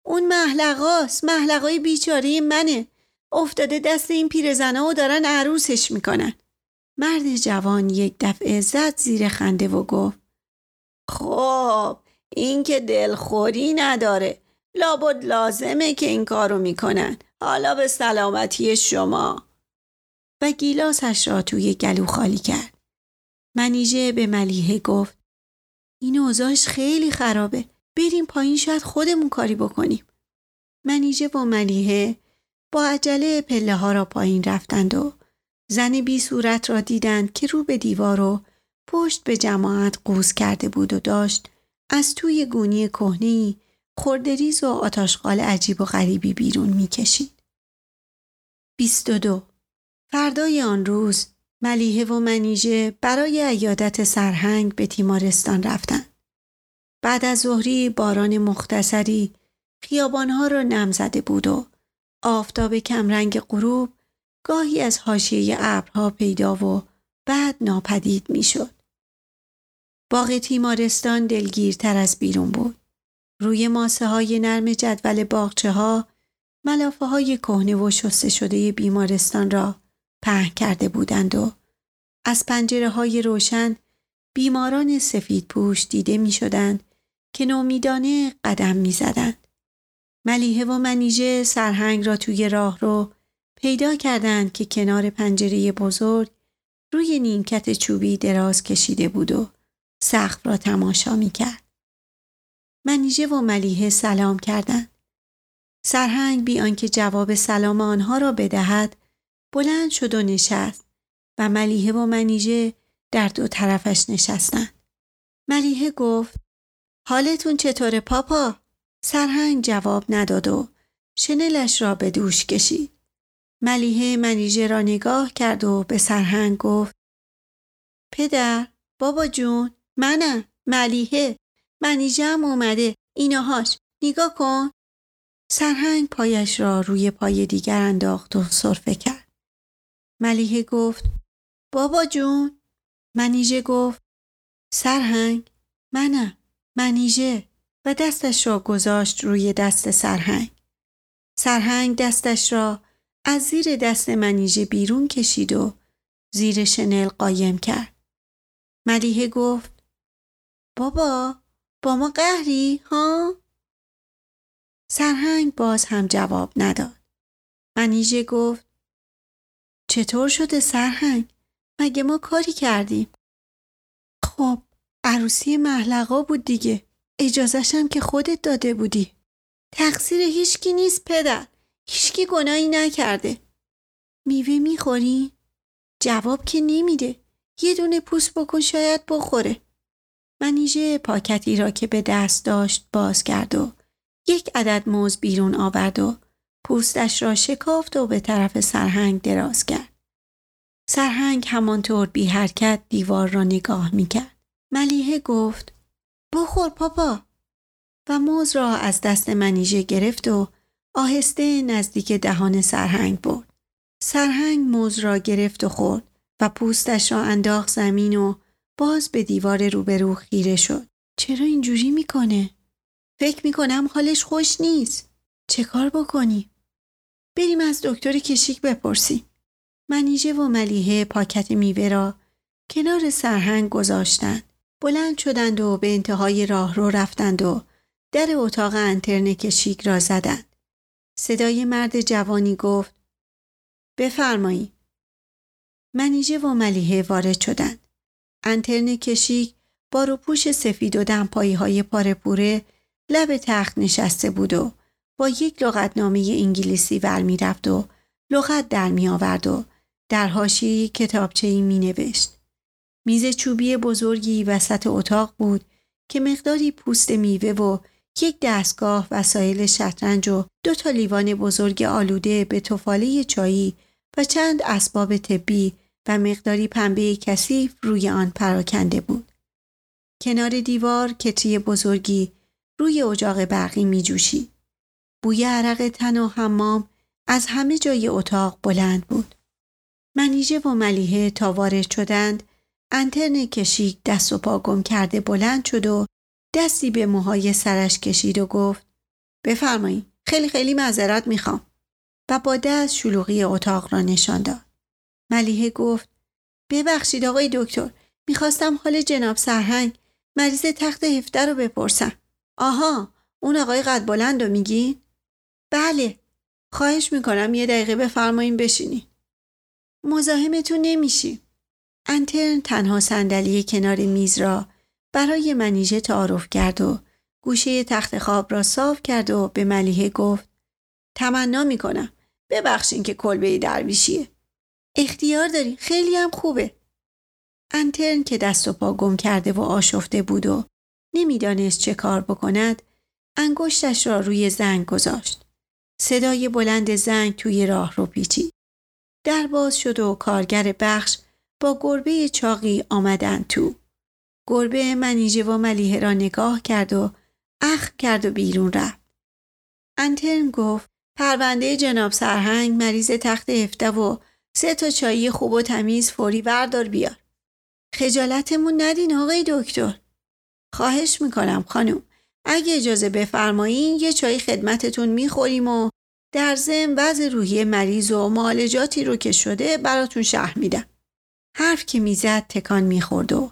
اون محلقاست محلقای بیچاره منه. افتاده دست این پیرزنه و دارن عروسش می‌کنن. مرد جوان یک دفعه زد زیر خنده و گفت خب این که دلخوری نداره. لابد لازمه که این کارو می‌کنن. حالا به سلامتی شما. و گیلاسش را توی گلو خالی کرد منیژه به ملیحه گفت این اوضاعش خیلی خرابه بریم پایین شاید خودمون کاری بکنیم منیژه و ملیحه با عجله پله ها را پایین رفتند و زن بی صورت را دیدند که رو به دیوار و پشت به جماعت قوز کرده بود و داشت از توی گونی کهنی خوردریز و آتاشقال عجیب و غریبی بیرون می‌کشید. 22. فردای آن روز ملیحه و منیژه برای ایادت سرهنگ به تیمارستان رفتند. بعد از ظهری باران مختصری خیابانها را نم زده بود و آفتاب کمرنگ غروب گاهی از حاشیه ابرها پیدا و بعد ناپدید می‌شد. باغ تیمارستان دلگیرتر از بیرون بود. روی ماسه های نرم جدول باغچه ها ملافه های کهنه و شسته شده بیمارستان را پهن کرده بودند و از پنجره های روشن بیماران سفید پوش دیده می شدند که نومیدانه قدم می زدند. ملیحه و منیژه سرهنگ را توی راه رو پیدا کردند که کنار پنجره بزرگ روی نیمکت چوبی دراز کشیده بود و سقف را تماشا می کرد. منیژه و ملیحه سلام کردند. سرهنگ بی آنکه جواب سلام آنها را بدهد بلند شد و نشست و ملیحه و منیژه در دو طرفش نشستند. ملیحه گفت حالتون چطوره پاپا؟ سرهنگ جواب نداد و شنلش را به دوش کشید. ملیه منیژه را نگاه کرد و به سرهنگ گفت پدر بابا جون منم ملیحه منیژه هم اومده ایناهاش نگاه کن سرهنگ پایش را روی پای دیگر انداخت و صرفه کرد ملیحه گفت بابا جون منیژه گفت سرهنگ منم منیژه و دستش را گذاشت روی دست سرهنگ سرهنگ دستش را از زیر دست منیژه بیرون کشید و زیر شنل قایم کرد. ملیحه گفت بابا با ما قهری ها؟ سرهنگ باز هم جواب نداد. منیژه گفت چطور شده سرهنگ؟ مگه ما کاری کردیم؟ خب عروسی محلقا بود دیگه. اجازشم که خودت داده بودی. تقصیر هیچکی نیست پدر. هیچکی گناهی نکرده. میوه می‌خوری؟ جواب که نمیده. یه دونه پوست بکن شاید بخوره. منیژه پاکتی را که به دست داشت باز کرد و یک عدد موز بیرون آورد و پوستش را شکافت و به طرف سرهنگ دراز کرد. سرهنگ همانطور بی حرکت دیوار را نگاه می‌کرد. ملیحه گفت بخور پاپا و موز را از دست منیژه گرفت و آهسته نزدیک دهان سرهنگ برد. سرهنگ موز را گرفت و خورد و پوستش را انداخت زمین و باز به دیوار روبرو خیره شد. چرا اینجوری می‌کنه؟ فکر می‌کنم حالش خوش نیست. چه کار بکنی؟ بریم از دکتر کشیک بپرسیم. منیژه و ملیحه پاکت میوه را کنار سرهنگ گذاشتند. بلند شدند و به انتهای راه رو رفتند و در اتاق انترن کشیک را زدند. صدای مرد جوانی گفت بفرمایی. منیژه و ملیحه وارد شدند. انترن کشیک با روپوش سفید و دمپایی های پاره لب تخت نشسته بود و با یک لغتنامه انگلیسی ور می رفت و لغت در می آورد و در حاشیه کتابچه ای می نوشت. میز چوبی بزرگی وسط اتاق بود که مقداری پوست میوه و یک دستگاه وسایل شطرنج و دو تا لیوان بزرگ آلوده به توفاله چایی و چند اسباب طبی و مقداری پنبه کثیف روی آن پراکنده بود. کنار دیوار کتری بزرگی روی اجاق برقی می جوشید. بوی عرق تن و حمام از همه جای اتاق بلند بود. منیژه و ملیحه تا وارد شدند انترن کشیک دست و پا گم کرده بلند شد و دستی به موهای سرش کشید و گفت بفرمایید خیلی خیلی معذرت می‌خوام و با دست شلوغی اتاق را نشان داد. ملیحه گفت ببخشید آقای دکتر می‌خواستم حال جناب سرهنگ مریض تخت هفته رو بپرسم. آها اون آقای قد بلند رو میگی؟ بله. خواهش می‌کنم یه دقیقه بفرمایین بشینی. مزاحمتون نمیشی. انترن تنها صندلی کنار میز را برای منیژه تعارف کرد و گوشه تخت خواب را صاف کرد و به ملیحه گفت تمنا می‌کنم. ببخشین که کلبه درویشیه. اختیار داری. خیلی هم خوبه. انترن که دست و پا گم کرده و آشفته بود و نمی‌دانست چه کار بکند انگشتش را روی زنگ گذاشت. صدای بلند زنگ توی راه رو پیچید در باز شد و کارگر بخش با گربه چاقی آمدن تو گربه منیژه و ملیحه را نگاه کرد و اخ کرد و بیرون رفت انترن گفت پرونده جناب سرهنگ مریض تخت هفته و سه تا چایی خوب و تمیز فوری بردار بیار. خجالتمون ندین آقای دکتر. خواهش می‌کنم خانم. اگه اجازه بفرمایین یه چای خدمتتون می‌خوریم و در ضمن وضع روحی مریض و معالجاتی رو که شده براتون شهر میدم. حرف که می‌زد تکان می‌خورد و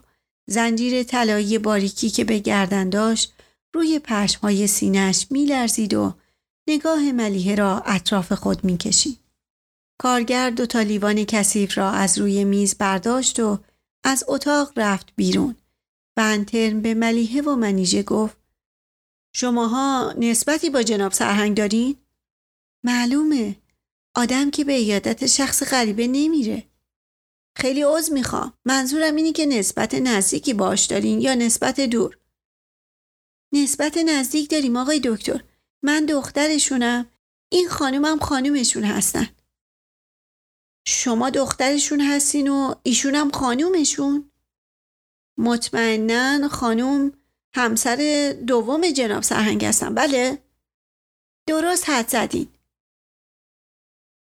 زنجیر طلایی باریکی که به گردن داشت روی پشمهای سینش میلرزید و نگاه ملیحه را اطراف خود می‌کشید. کارگر دو تا لیوان کثیف را از روی میز برداشت و از اتاق رفت بیرون و به ملیحه و منیژه گفت شماها نسبتی با جناب سرهنگ دارین؟ معلومه. آدم که به ایادت شخص غریبه نمیره. خیلی عوض می‌خوام. منظورم اینی که نسبت نزدیکی باش دارین یا نسبت دور؟ نسبت نزدیک داریم آقای دکتر. من دخترشونم. این خانومم خانومشون هستن. شما دخترشون هستین و ایشونم خانومشون؟ مطمئنا خانوم همسر دوم جناب سرهنگ هستن بله؟ درست حد زدین.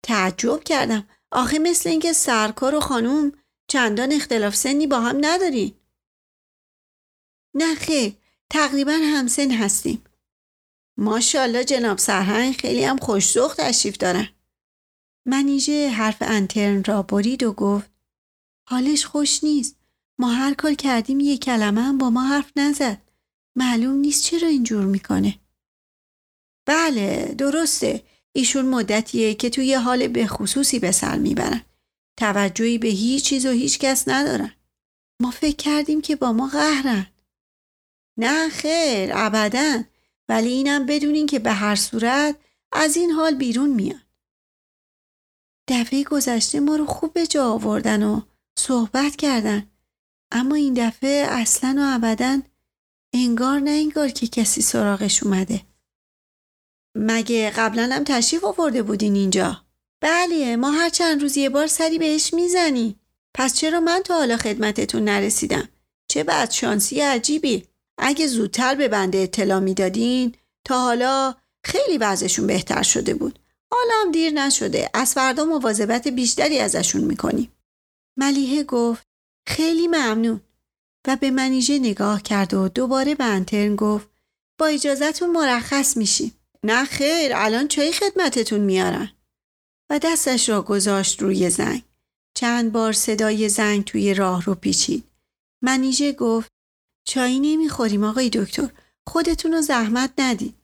تعجب کردم. آخه مثل اینکه سرکار و خانوم چندان اختلاف سنی با هم ندارین. نه خیر تقریبا همسن هستیم. ماشاءالله جناب سرهنگ خیلی هم خوشزخ تشریف دارن. منیژه حرف انترن را برید و گفت حالش خوش نیست. ما هر کار کردیم یه کلمه هم با ما حرف نزد. معلوم نیست چرا اینجور می‌کنه. بله درسته. ایشون مدتیه که توی حال به خصوصی به سر می‌برن. توجهی به هیچ چیز و هیچ کس ندارن. ما فکر کردیم که با ما قهرن. نه خیر ابدا. ولی اینم بدونین که به هر صورت از این حال بیرون میان. دفعه گذشته ما رو خوب به جا آوردن و صحبت کردن. اما این دفعه اصلا و ابدا انگار نه انگار که کسی سراغش اومده. مگه قبلا هم تشریف آورده بودین اینجا؟ بله ما هر چند روز یه بار سری بهش می‌زنیم پس چرا من تا حالا خدمتتون نرسیدم؟ چه بعد شانسی عجیبی. اگه زودتر به بنده اطلاع می‌دادین تا حالا خیلی وضعشون بهتر شده بود. حالا هم دیر نشده. از فردا مواظبت بیشتری ازشون می‌کنیم. ملیحه گفت خیلی ممنون. و به منیژه نگاه کرد و دوباره به انترن گفت با اجازتون مرخص میشیم. نه خیر الان چای خدمتتون میارن. و دستش را گذاشت روی زنگ. چند بار صدای زنگ توی راه رو پیچید. منیژه گفت چایی نمی‌خوریم آقای دکتر خودتون رو زحمت ندید.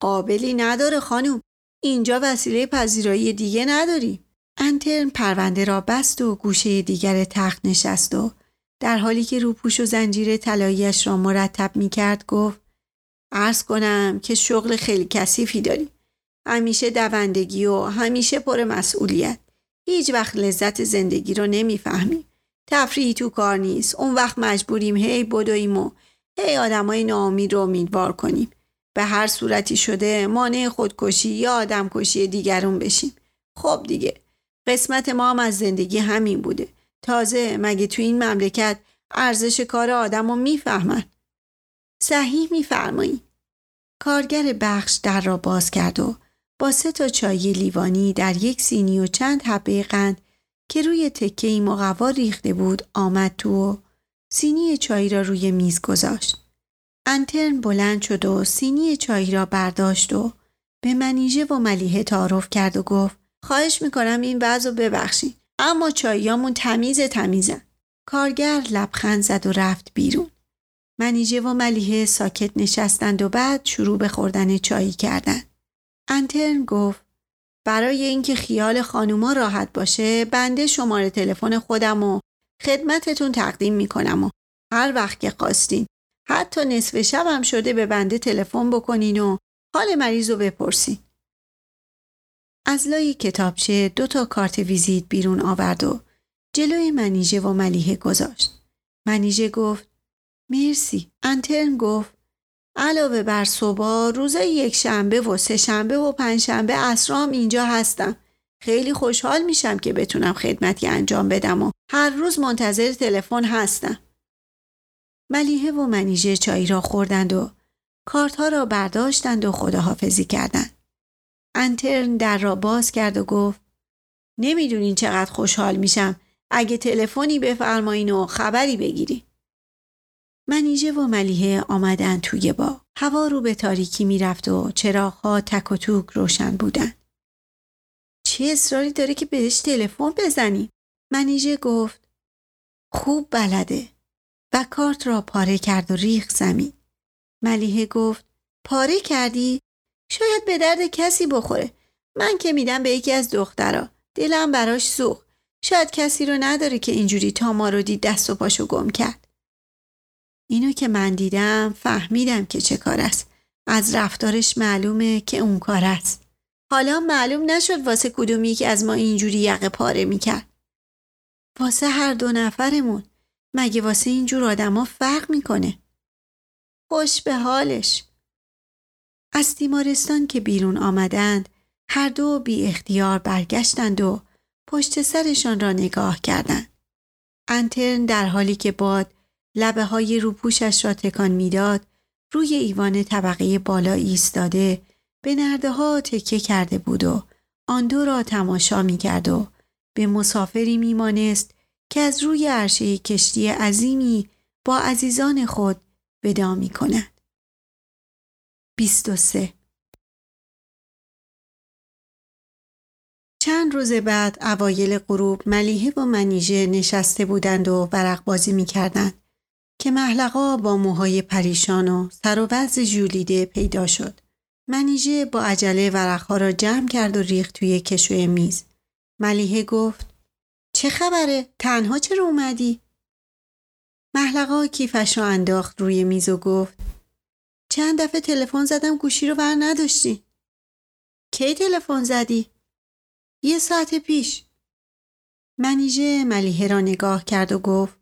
قابلی نداره خانم اینجا وسیله پذیرایی دیگه نداری انترن پرونده را بست و گوشه دیگر تخت نشست و در حالی که روپوش و زنجیر طلاییش را مرتب می کرد گفت عرض کنم که شغل خیلی کثیفی داری. همیشه دوندگی و همیشه پر مسئولیت. هیچ وقت لذت زندگی رو نمی‌فهمی. تفریحی تو کار نیست. اون وقت مجبوریم هی بدویم و هی آدمای ناامید رو امیدوار کنیم. به هر صورتی شده مانع خودکشی یا آدمکشی دیگرون بشیم. خب دیگه قسمت ما هم از زندگی همین بوده. تازه مگه تو این مملکت ارزش کار آدم رو می‌فهمن؟ صحیح میفرمایی. کارگر بخش در را باز کرد و با سه تا چای لیوانی در یک سینی و چند حبه قند که روی تکه مقوا ریخته بود آمد تو و سینی چای را روی میز گذاشت. انترن بلند شد و سینی چای را برداشت و به منیژه و ملیحه تعارف کرد و گفت خواهش می‌کنم این وضع ببخشید. اما چاییامون تمیز تمیزن. کارگر لبخند زد و رفت بیرون. منیژه و ملیحه ساکت نشستند و بعد شروع به خوردن چایی کردند. انترن گفت برای اینکه خیال خانوما راحت باشه بنده شماره تلفن خودم و خدمتتون تقدیم می‌کنم و هر وقت که خواستین حتی نصف شب هم شده به بنده تلفن بکنین و حال مریض رو بپرسین. از لای کتابچه دو تا کارت ویزیت بیرون آورد و جلوی منیژه و ملیحه گذاشت. منیژه گفت مرسی. انترن گفت علاوه بر صبح روزای یک شنبه و سه شنبه و پنج شنبه اسرام اینجا هستم. خیلی خوشحال میشم که بتونم خدمتی انجام بدم و هر روز منتظر تلفن هستم. ملیحه و منیژه چای را خوردند و کارت ها را برداشتند و خداحافظی کردند. انترن در را باز کرد و گفت نمی‌دونین چقدر خوشحال میشم اگه تلفنی بفرمایین و خبری بگیرین. منیژه و ملیحه آمدن توی با. هوا رو به تاریکی می‌رفت و چراغها تک و توک روشن بودن. چه اصراری داره که بهش تلفن بزنی؟ منیژه گفت خوب بلده و کارت را پاره کرد و ریخ زمین. ملیحه گفت پاره کردی؟ شاید به درد کسی بخوره. من که میدم به یکی از دخترا. دلم براش سوخ. شاید کسی رو نداره که اینجوری تا ما رو دید دست و پاشو گم کرد. اینو که من دیدم فهمیدم که چه کار است. از رفتارش معلومه که اون کار است. حالا معلوم نشد واسه کدومی که از ما اینجوری یقه پاره می‌کرد. واسه هر دو نفرمون. مگه واسه اینجور آدما فرق می‌کنه. خوش به حالش. از تیمارستان که بیرون آمدند هر دو بی اختیار برگشتند و پشت سرشان را نگاه کردند. انترن در حالی که باد لبه های روپوشش را تکان می‌داد روی ایوان طبقه بالا ایستاده به نرده ها تکه کرده بود و آن دو را تماشا می کرد و به مسافری می مانست که از روی عرشه کشتی عظیمی با عزیزان خود ودا می کند. 23 چند روز بعد اوایل غروب ملیحه و منیژه نشسته بودند و ورق بازی می کردند که محلقا با موهای پریشان و سر و وضع جولیده پیدا شد. منیژه با عجله ورقها را جمع کرد و ریخت توی کشوی میز. ملیحه گفت چه خبره؟ تنها چرا اومدی؟ محلقا کیفش را انداخت روی میز و گفت چند دفعه تلفن زدم گوشی رو بر نداشتی. کی تلفن زدی؟ یه ساعت پیش. منیژه ملیحه را نگاه کرد و گفت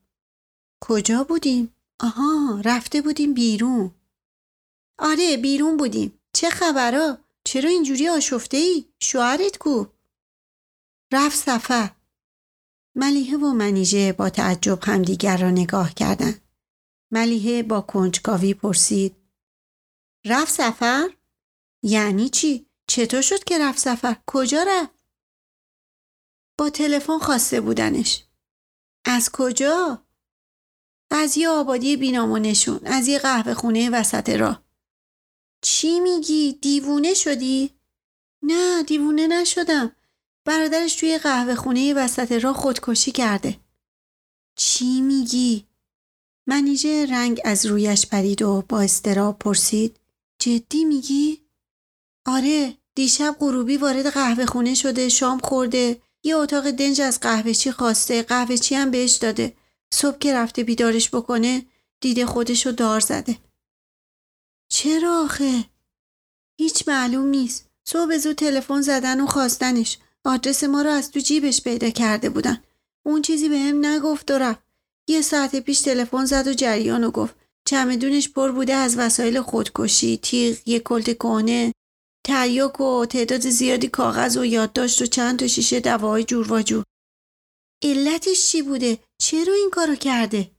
کجا بودیم؟ آها رفته بودیم بیرون. آره بیرون بودیم. چه خبرا؟ چرا اینجوری آشفته ای؟ شوهرت کو؟ رفت سفر. ملیحه و منیژه با تعجب همدیگر را نگاه کردند. ملیحه با کنجکاوی پرسید رفت سفر؟ یعنی چی؟ چطور شد که رفت سفر؟ کجا رفت؟ با تلفن خواسته بودنش. از کجا؟ از یه آبادی بینامونشون از یه قهوه خونه وسط راه. چی میگی؟ دیوونه شدی؟ نه دیوونه نشدم. برادرش توی قهوه خونه وسط راه خودکشی کرده. چی میگی؟ منیژه رنگ از رویش پرید و با استراب پرسید جدی میگی؟ آره دیشب غروبی وارد قهوه خونه شده شام خورده. یه اتاق دنج از قهوهچی خواسته قهوهچی هم بهش داده. صبح که رفته بیدارش بکنه دیده خودشو دار زده. چرا آخه؟ هیچ معلوم نیست. صبح زود تلفن زدن و خواستنش. آدرس ما رو از تو جیبش پیدا کرده بودن. اون چیزی به هم نگفت و رفت. یه ساعت پیش تلفن زد و جریان و گفت. چمدونش پر بوده از وسایل خودکشی تیغ یه کلت کهنه تریاک و تعداد زیادی کاغذ و یادداشت و چند تا شیشه دواهای جور و جور. علتش چی بوده؟ چرا این کارو کرده؟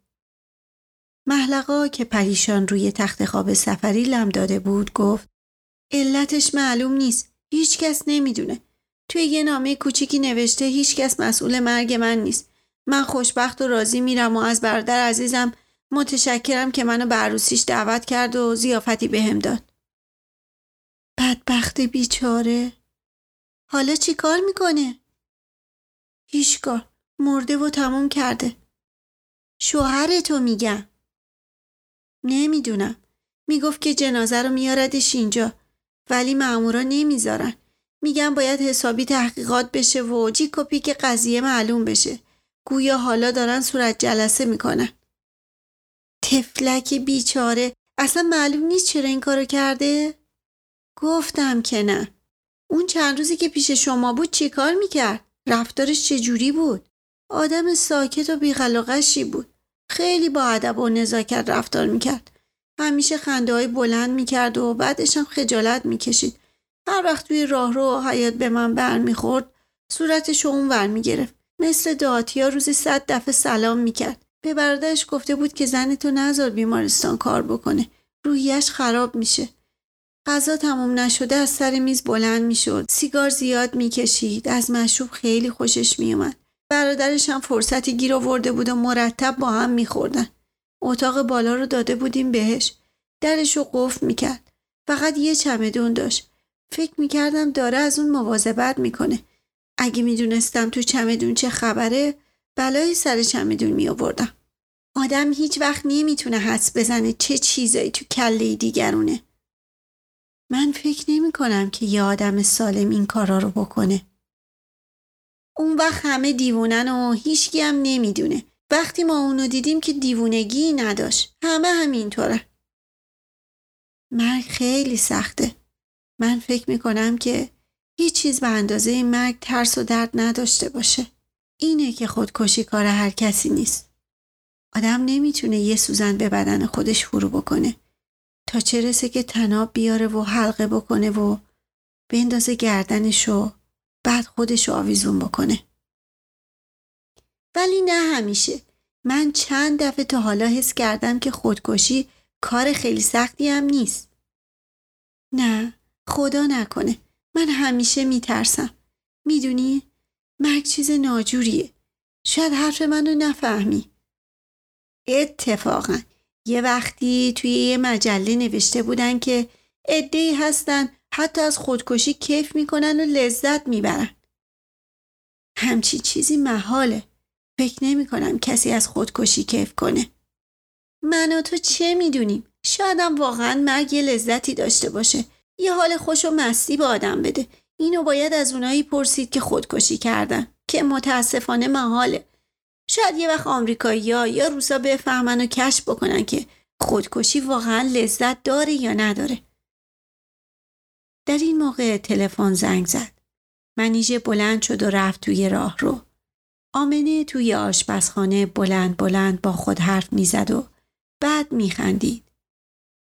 محلقا که پریشان روی تخت خواب سفری لم داده بود گفت علتش معلوم نیست. هیچ کس نمی‌دونه. توی یه نامه کوچیکی نوشته هیچ کس مسئول مرگ من نیست. من خوشبخت و راضی میرم و از برادر عزیزم متشکرم که منو به عروسیش دعوت کرد و زیافتی بهم داد. بدبخت بیچاره. حالا چی کار می‌کنه؟ هیچ. مرده و تموم کرده. شوهر تو میگم. نمی‌دونم. می‌گفت که جنازه رو میاردش اینجا ولی مامورا نمی‌ذارن. میگن باید حسابی تحقیقات بشه و جیک و پیک قضیه معلوم بشه. گویا حالا دارن صورت جلسه می‌کنن. تفلک بیچاره اصلا معلوم نیست چرا این کارو کرده؟ گفتم که نه. اون چند روزی که پیش شما بود چی کار می‌کرد؟ رفتارش چجوری بود؟ آدم ساکت و بیخلاقشی بود. خیلی با ادب و نزاکت رفتار می‌کرد. همیشه خنده های بلند می‌کرد و بعدش هم خجالت می‌کشید. هر وقت توی راه رو حیات به من برمیخورد صورتش اون ور می‌گرفت. مثل دعاتیا روزی صد دفعه سلام می‌کرد. به برادرش گفته بود که زن تو نذار بیمارستان کار بکنه. روحیش خراب میشه. غذا تمام نشده از سر میز بلند می‌شد. سیگار زیاد می‌کشید. از مشروب خیلی خوشش میومد. برادرش هم فرصتی گیر آورده بود و مرتب با هم میخوردن. اتاق بالا رو داده بودیم بهش. درش رو قفل می‌کرد. فقط یه چمدون داشت. فکر می‌کردم داره از اون مواظبت می‌کنه. اگه می‌دونستم تو چمدون چه خبره بلای سر چمدون می آوردم. آدم هیچ وقت نمی‌تونه حدس بزنه چه چیزایی تو کله دیگرونه. من فکر نمی کنم که یه آدم سالم این کارا رو بکنه. اون وقت همه دیوونن و هیچکی هم نمی‌دونه. وقتی ما اونو دیدیم که دیوونگی نداشت. همه همینطوره. مرگ خیلی سخته. من فکر می کنم که هیچ چیز به اندازه مرگ ترس و درد نداشته باشه. اینه که خودکشی کار هر کسی نیست. آدم نمی‌تونه یه سوزن به بدن خودش فرو بکنه تا چه رسه که تناب بیاره و حلقه بکنه و بندازه گردنشو بعد خودشو آویزون بکنه. ولی نه همیشه. من چند دفعه تا حالا حس کردم که خودکشی کار خیلی سختی هم نیست. نه خدا نکنه. من همیشه میترسم. می‌دونی؟ مرگ چیز ناجوریه. شاید حرف منو نفهمی. اتفاقا یه وقتی توی یه مجله نوشته بودن که ای هستن حتی از خودکشی کیف می‌کنن و لذت می‌برن. همچی چیزی محاله. فکر نمی کنم کسی از خودکشی کیف کنه. من و تو چه می‌دونیم؟ شایدم واقعا مرگ یه لذتی داشته باشه. یه حال خوش و مستی به آدم بده. اینو باید از اونایی پرسید که خودکشی کردن که متاسفانه محاله. شاید یه وقت آمریکایی یا روسا بفهمن و کشف بکنن که خودکشی واقعا لذت داره یا نداره. در این موقع تلفن زنگ زد. منیژه بلند شد و رفت توی راه رو. آمنه توی آشپزخانه بلند بلند با خود حرف می‌زد و بعد میخندید.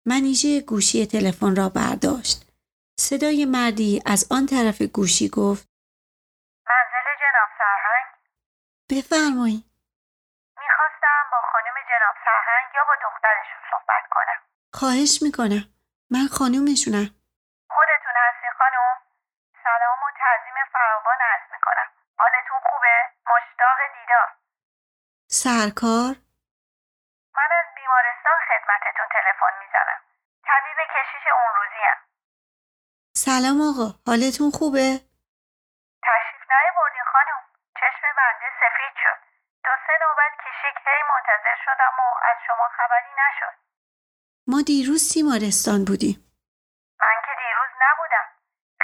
منیژه گوشی تلفن را برداشت. صدای مردی از آن طرف گوشی گفت منزل جناب سرهنگ؟ بفرمایید. می‌خواستم با خانم جناب سرهنگ یا با دخترشون صحبت کنم. خواهش می‌کنم. من خانومشونم. خودتون هستی خانم؟ سلام و تعظیم فراوان عرض می‌کنم. حالتون خوبه؟ مشتاق دیدار. سرکار؟ من از بیمارستان خدمتتون تلفن می‌زنم. طبیب کشیش اون روزیم. سلام آقا. حالتون خوبه؟ تشریف بردین خانم. چشم بنده سفید شد. دو سه نوبت کشیک هی منتظر شدم و از شما خبری نشد. ما دیروز تیمارستان بودیم. من که دیروز نبودم.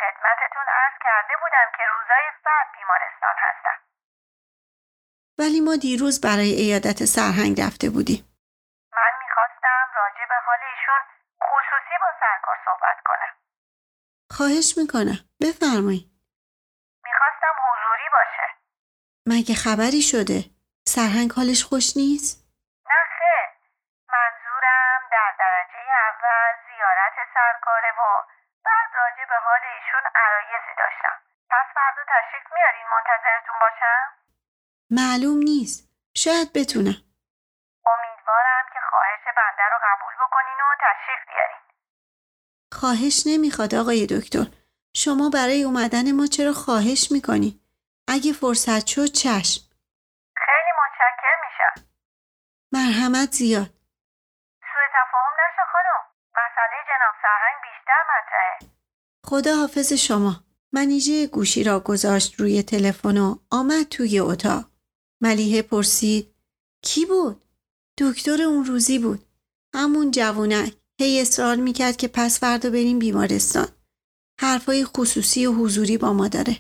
خدمتتون عرض کرده بودم که روزای فرد بیمارستان هستم. ولی ما دیروز برای ایادت سرهنگ رفته بودیم. من می‌خواستم راجع به حال ایشون خصوصی با سرکار صحبت کنم. خواهش می‌کنم. بفرمایید. می‌خواستم حضوری باشه. مگه خبری شده؟ سرهنگ حالش خوش نیست؟ نه خیر. منظورم در درجه اول زیارت سرکاره و بعد راجع به حال ایشون عرایزی داشتم. پس فردا تشریف میارین منتظرتون باشم؟ معلوم نیست. شاید بتونم. امیدوارم که خواهش بنده رو قبول بکنین و تشریف بیارین. خواهش نمی‌خواد آقای دکتر. شما برای اومدن ما چرا خواهش می‌کنی؟ اگه فرصت شد چشم. خیلی متشکر میشم. مرحمت زیاد. سوء تفاهم نشه خانم. مسئله جناب سرهنگ بیشتر مطرحه. خدا حافظ شما. منیژه گوشی را گذاشت روی تلفن و آمد توی اتاق. ملیحه پرسید کی بود؟ دکتر اون روزی بود. همون جوونک. هی اصرار می‌کرد که پس فردا بریم بیمارستان. حرفای خصوصی و حضوری با ما داره.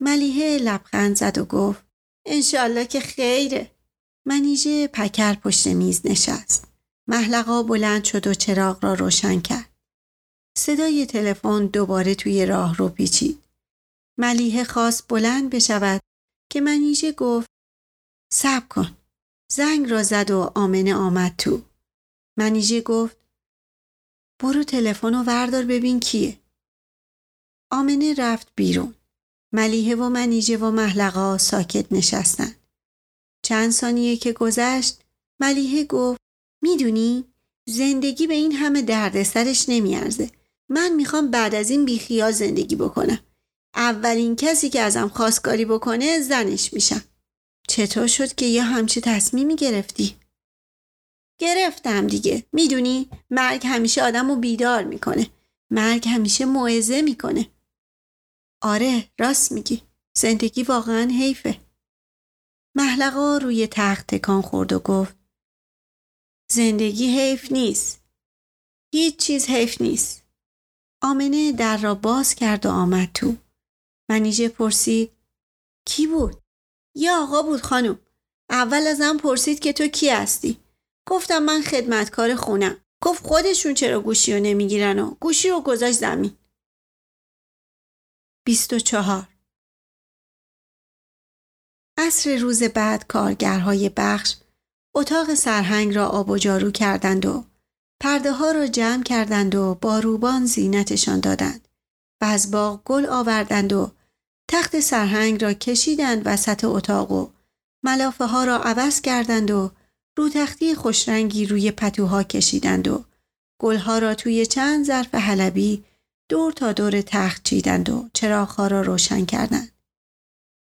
ملیحه لبخند زد و گفت انشالله که خیره. منیژه پکر پشت میز نشست. محلقا بلند شد و چراغ را روشن کرد. صدای تلفن دوباره توی راه رو پیچید. ملیحه خواست بلند بشود که منیژه گفت صبر کن. زنگ را زد و آمنه آمد تو. منیژه گفت برو تلفن و وردار ببین کیه. آمنه رفت بیرون. ملیحه و منیژه و محلقا ساکت نشستن. چند ثانیه که گذشت ملیحه گفت می‌دونی زندگی به این همه دردسرش نمیارزه. من می‌خوام بعد از این بیخیال زندگی بکنم. اولین کسی که ازم خواستگاری بکنه زنش میشم. چطور شد که یه همچی تصمیمی گرفتی؟ گرفتم دیگه. می‌دونی مرگ همیشه آدم رو بیدار می‌کنه. مرگ همیشه موعظه می‌کنه. آره راست میگی. زندگی واقعا حیفه. محلقا روی تخت تکان خورد و گفت زندگی حیف نیست. هیچ چیز حیف نیست. آمنه در را باز کرد و آمد تو. منیژه پرسید کی بود؟ یه آقا بود خانم. اول ازم پرسید که تو کی هستی؟ گفتم من خدمتکار خونم. گفت خودشون چرا گوشی رو نمی‌گیرن و گوشی رو گذاشت زمین. 24 عصر روز بعد کارگرهای بخش اتاق سرهنگ را آب و جارو کردند و پرده ها را جمع کردند و با روبان زینتشان دادند و از باغ گل آوردند و تخت سرهنگ را کشیدند وسط اتاق و ملافه ها را عوض کردند و رو تختی خوشرنگی روی پتوها کشیدند و گلها را توی چند ظرف حلبی دور تا دور تخت چیدند و چراغها را روشن کردند.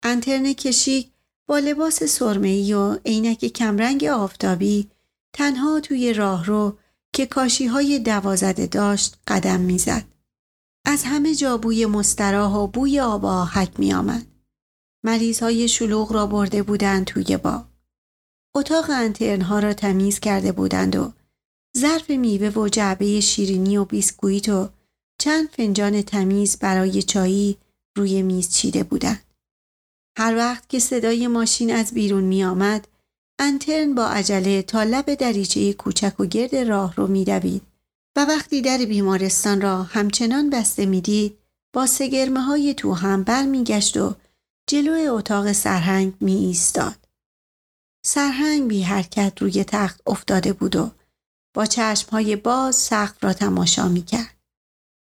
انترن کشیک با لباس سرمه‌ای و عینک کمرنگ آفتابی تنها توی راهرو که کاشی های دوازده داشت قدم می‌زد. از همه جا بوی مستراح و بوی آب آهک می آمد. مریض های شلوغ را برده بودند توی با. اتاق انترنها را تمیز کرده بودند و ظرف میوه و جعبه شیرینی و بیسکویت و چند فنجان تمیز برای چایی روی میز چیده بودند. هر وقت که صدای ماشین از بیرون می آمد، انترن با عجله تا لب دریچه کوچک و گرد راه رو می و وقتی در بیمارستان را همچنان بسته می‌دید با سگرمه های تو هم بر می گشت و جلو اتاق سرهنگ می ایستاد. سرهنگ بی حرکت روی تخت افتاده بود و با چشم های باز سقف را تماشا می کرد.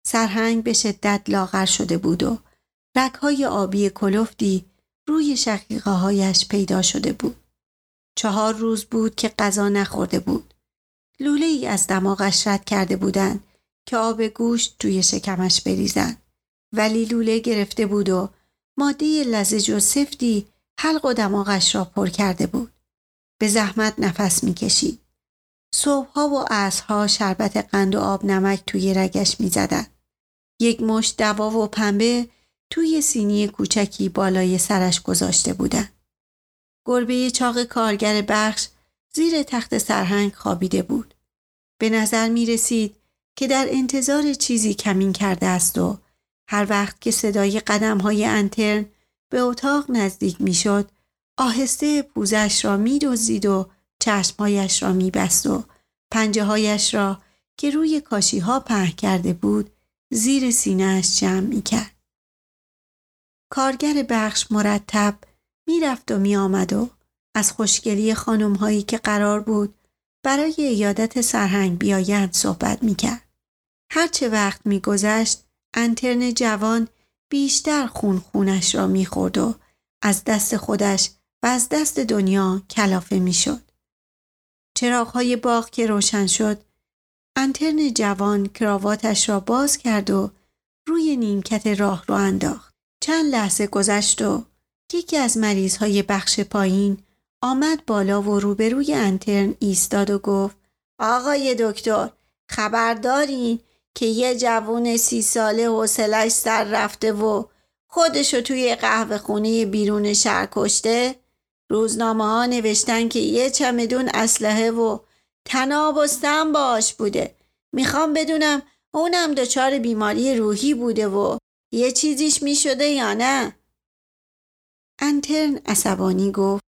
سرهنگ به شدت لاغر شده بود و رگهای آبی کلفتی روی شقیقه هایش پیدا شده بود. چهار روز بود که غذا نخورده بود. لوله ای از دماغش رد کرده بودند که آب گوشت توی شکمش بریزند. ولی لوله گرفته بود و ماده لزج و سفتی حلق و دماغش را پر کرده بود. به زحمت نفس می‌کشید. صبحها و عصرها شربت قند و آب نمک توی رگش می‌زدند. یک مش دوا و پنبه توی سینی کوچکی بالای سرش گذاشته بودند. گربه چاق کارگر بخش زیر تخت سرهنگ خوابیده بود. به نظر می رسید که در انتظار چیزی کمین کرده است و هر وقت که صدای قدم های انترن به اتاق نزدیک می شد آهسته پوزش را می و چشمهایش را می بست و پنجه هایش را که روی کاشی ها په کرده بود زیر سینهش جمع می کرد. کارگر بخش مرتب می‌رفت و می آمد و از خوشگلی خانم هایی که قرار بود برای ایادت سرهنگ بیایند صحبت می کرد. هرچه وقت می گذشت انترن جوان بیشتر خون خونش را می خورد و از دست خودش از دست دنیا کلافه می شد. چراغهای باغ که روشن شد انترن جوان کراواتش را باز کرد و روی نیمکت راه رو انداخت. چند لحظه گذشت و یکی از مریض های بخش پایین آمد بالا و روبروی انترن ایستاد و گفت آقای دکتر خبر دارین که یه جوون سی ساله حوصلش سر رفته و خودشو توی قهوه خونه بیرون شهر کشته روزنامه ها نوشتن که یه چمدون اسلحه و تناب و سم باش بوده. می‌خوام بدونم اونم دچار بیماری روحی بوده و یه چیزیش می‌شده یا نه؟ انترن عصبانی گفت.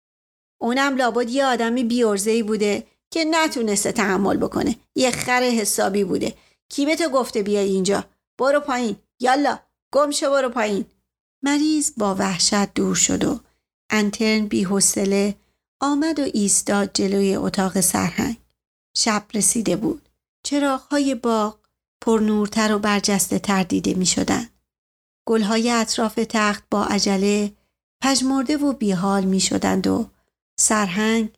اونم لابد یه آدمی بیورزهی بوده که نتونسته تحمل بکنه. یه خر حسابی بوده. کی تو گفته بیای اینجا. برو پایین. یالا. گم شو برو پایین. مریض با وحشت دور شد و انترن بی حوصله آمد و ایستاد جلوی اتاق سرهنگ شب رسیده بود چراغهای باغ پر نورتر و برجسته تر دیده می شدن. گلهای اطراف تخت با عجله پژمرده و بیحال می شدند و سرهنگ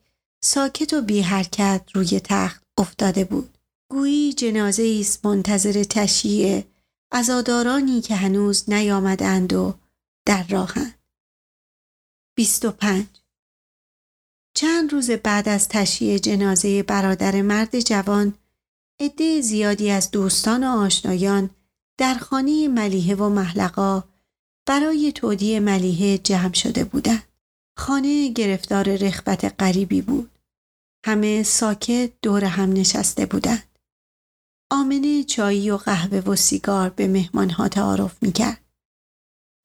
ساکت و بی حرکت روی تخت افتاده بود. گویی جنازه است منتظر تشییع ازادارانی که هنوز نیامدند و در راهند. 25 چند روز بعد از تشییع جنازه برادر مرد جوان عده زیادی از دوستان و آشنایان در خانه ملیحه و محلقا برای تودی ملیحه جمع شده بودند. خانه گرفتار رخبت غریبی بود. همه ساکت دور هم نشسته بودند. آمنه چایی و قهوه و سیگار به مهمانها تعارف می کرد.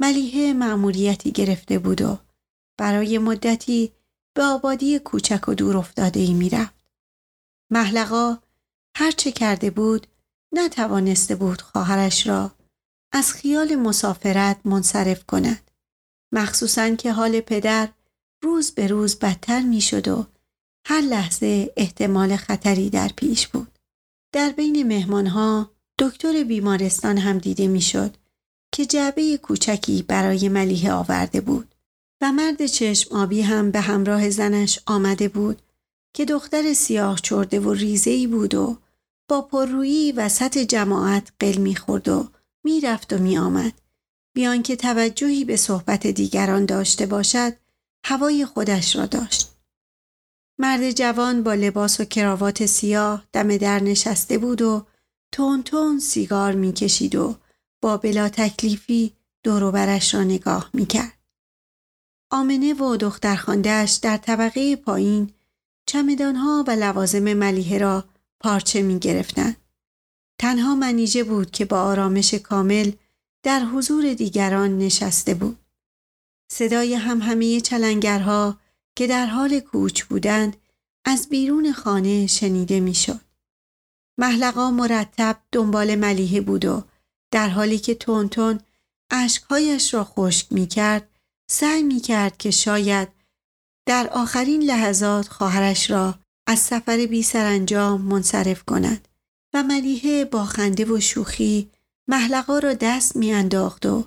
ملیحه مأموریتی گرفته بود و برای مدتی به آبادی کوچک و دور افتاده ای می رفت. محلقا هرچه کرده بود نتوانسته بود خواهرش را از خیال مسافرت منصرف کند. مخصوصا که حال پدر روز به روز بدتر می شد و هر لحظه احتمال خطری در پیش بود. در بین مهمانها دکتر بیمارستان هم دیده می شد که جعبه کوچکی برای ملیه آورده بود و مرد چشم آبی هم به همراه زنش آمده بود که دختر سیاه چرده و ریزهی بود و با پررویی وسط جماعت قل می‌خورد و می‌رفت و میآمد بیان که توجهی به صحبت دیگران داشته باشد هوای خودش را داشت مرد جوان با لباس و کراوات سیاه دم در نشسته بود و تون تون سیگار می‌کشید و با بلا تکلیفی دوروبرش را نگاه می‌کرد. آمنه و دختر در طبقه پایین چمدانها و لوازم ملیه را پارچه می گرفتن. تنها منیژه بود که با آرامش کامل در حضور دیگران نشسته بود. صدای هم همه چلنگرها که در حال کوچ بودند از بیرون خانه شنیده می‌شد. محلقا مرتب دنبال ملیه بود و در حالی که تون تون اشکهایش را خشک می کرد سعی می کرد که شاید در آخرین لحظات خواهرش را از سفر بی سرانجام منصرف کند و ملیحه با خنده و شوخی محلقا را دست میانداخت و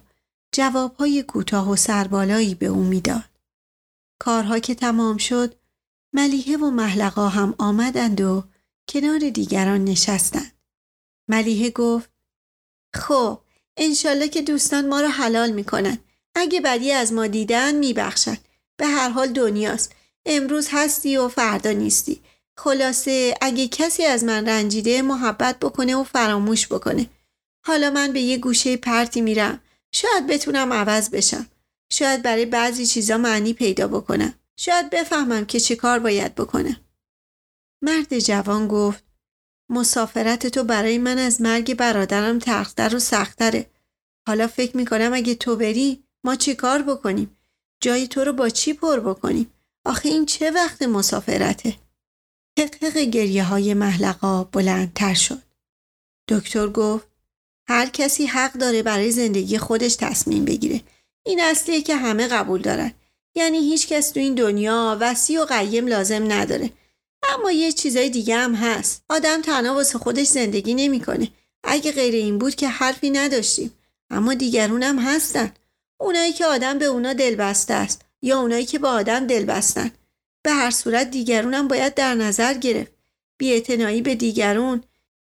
جوابهای کوتاه و سربالایی به او می‌داد. کارها که تمام شد ملیحه و محلقا هم آمدند و کنار دیگران نشستند. ملیحه گفت خب انشالله که دوستان ما را حلال می‌کنن. اگه بدی از ما دیدن میبخشن. به هر حال دنیاست. امروز هستی و فردا نیستی. خلاصه اگه کسی از من رنجیده محبت بکنه و فراموش بکنه. حالا من به یه گوشه پرتی میرم. شاید بتونم عوض بشم. شاید برای بعضی چیزا معنی پیدا بکنم. شاید بفهمم که چه کار باید بکنم. مرد جوان گفت مسافرت تو برای من از مرگ برادرم تختر و سختره. حالا فکر می‌کنم اگه تو بری ما چی کار بکنیم؟ جای تو رو با چی پر بکنیم؟ آخه این چه وقت مسافرته؟ حقق گریه های محلقا بلندتر شد. دکتر گفت هر کسی حق داره برای زندگی خودش تصمیم بگیره. این اصلیه که همه قبول دارن. یعنی هیچ کس تو این دنیا وسیع و قیم لازم نداره. اما یه چیزای دیگه هم هست. آدم تنها واسه خودش زندگی نمی‌کنه. اگه غیر این بود که حرفی نداشتیم. اما دیگرون هم هستن. اونایی که آدم به اونا دل بسته است یا اونایی که با آدم دل بستن. به هر صورت دیگرونم باید در نظر گرفت. بیاعتنایی به دیگرون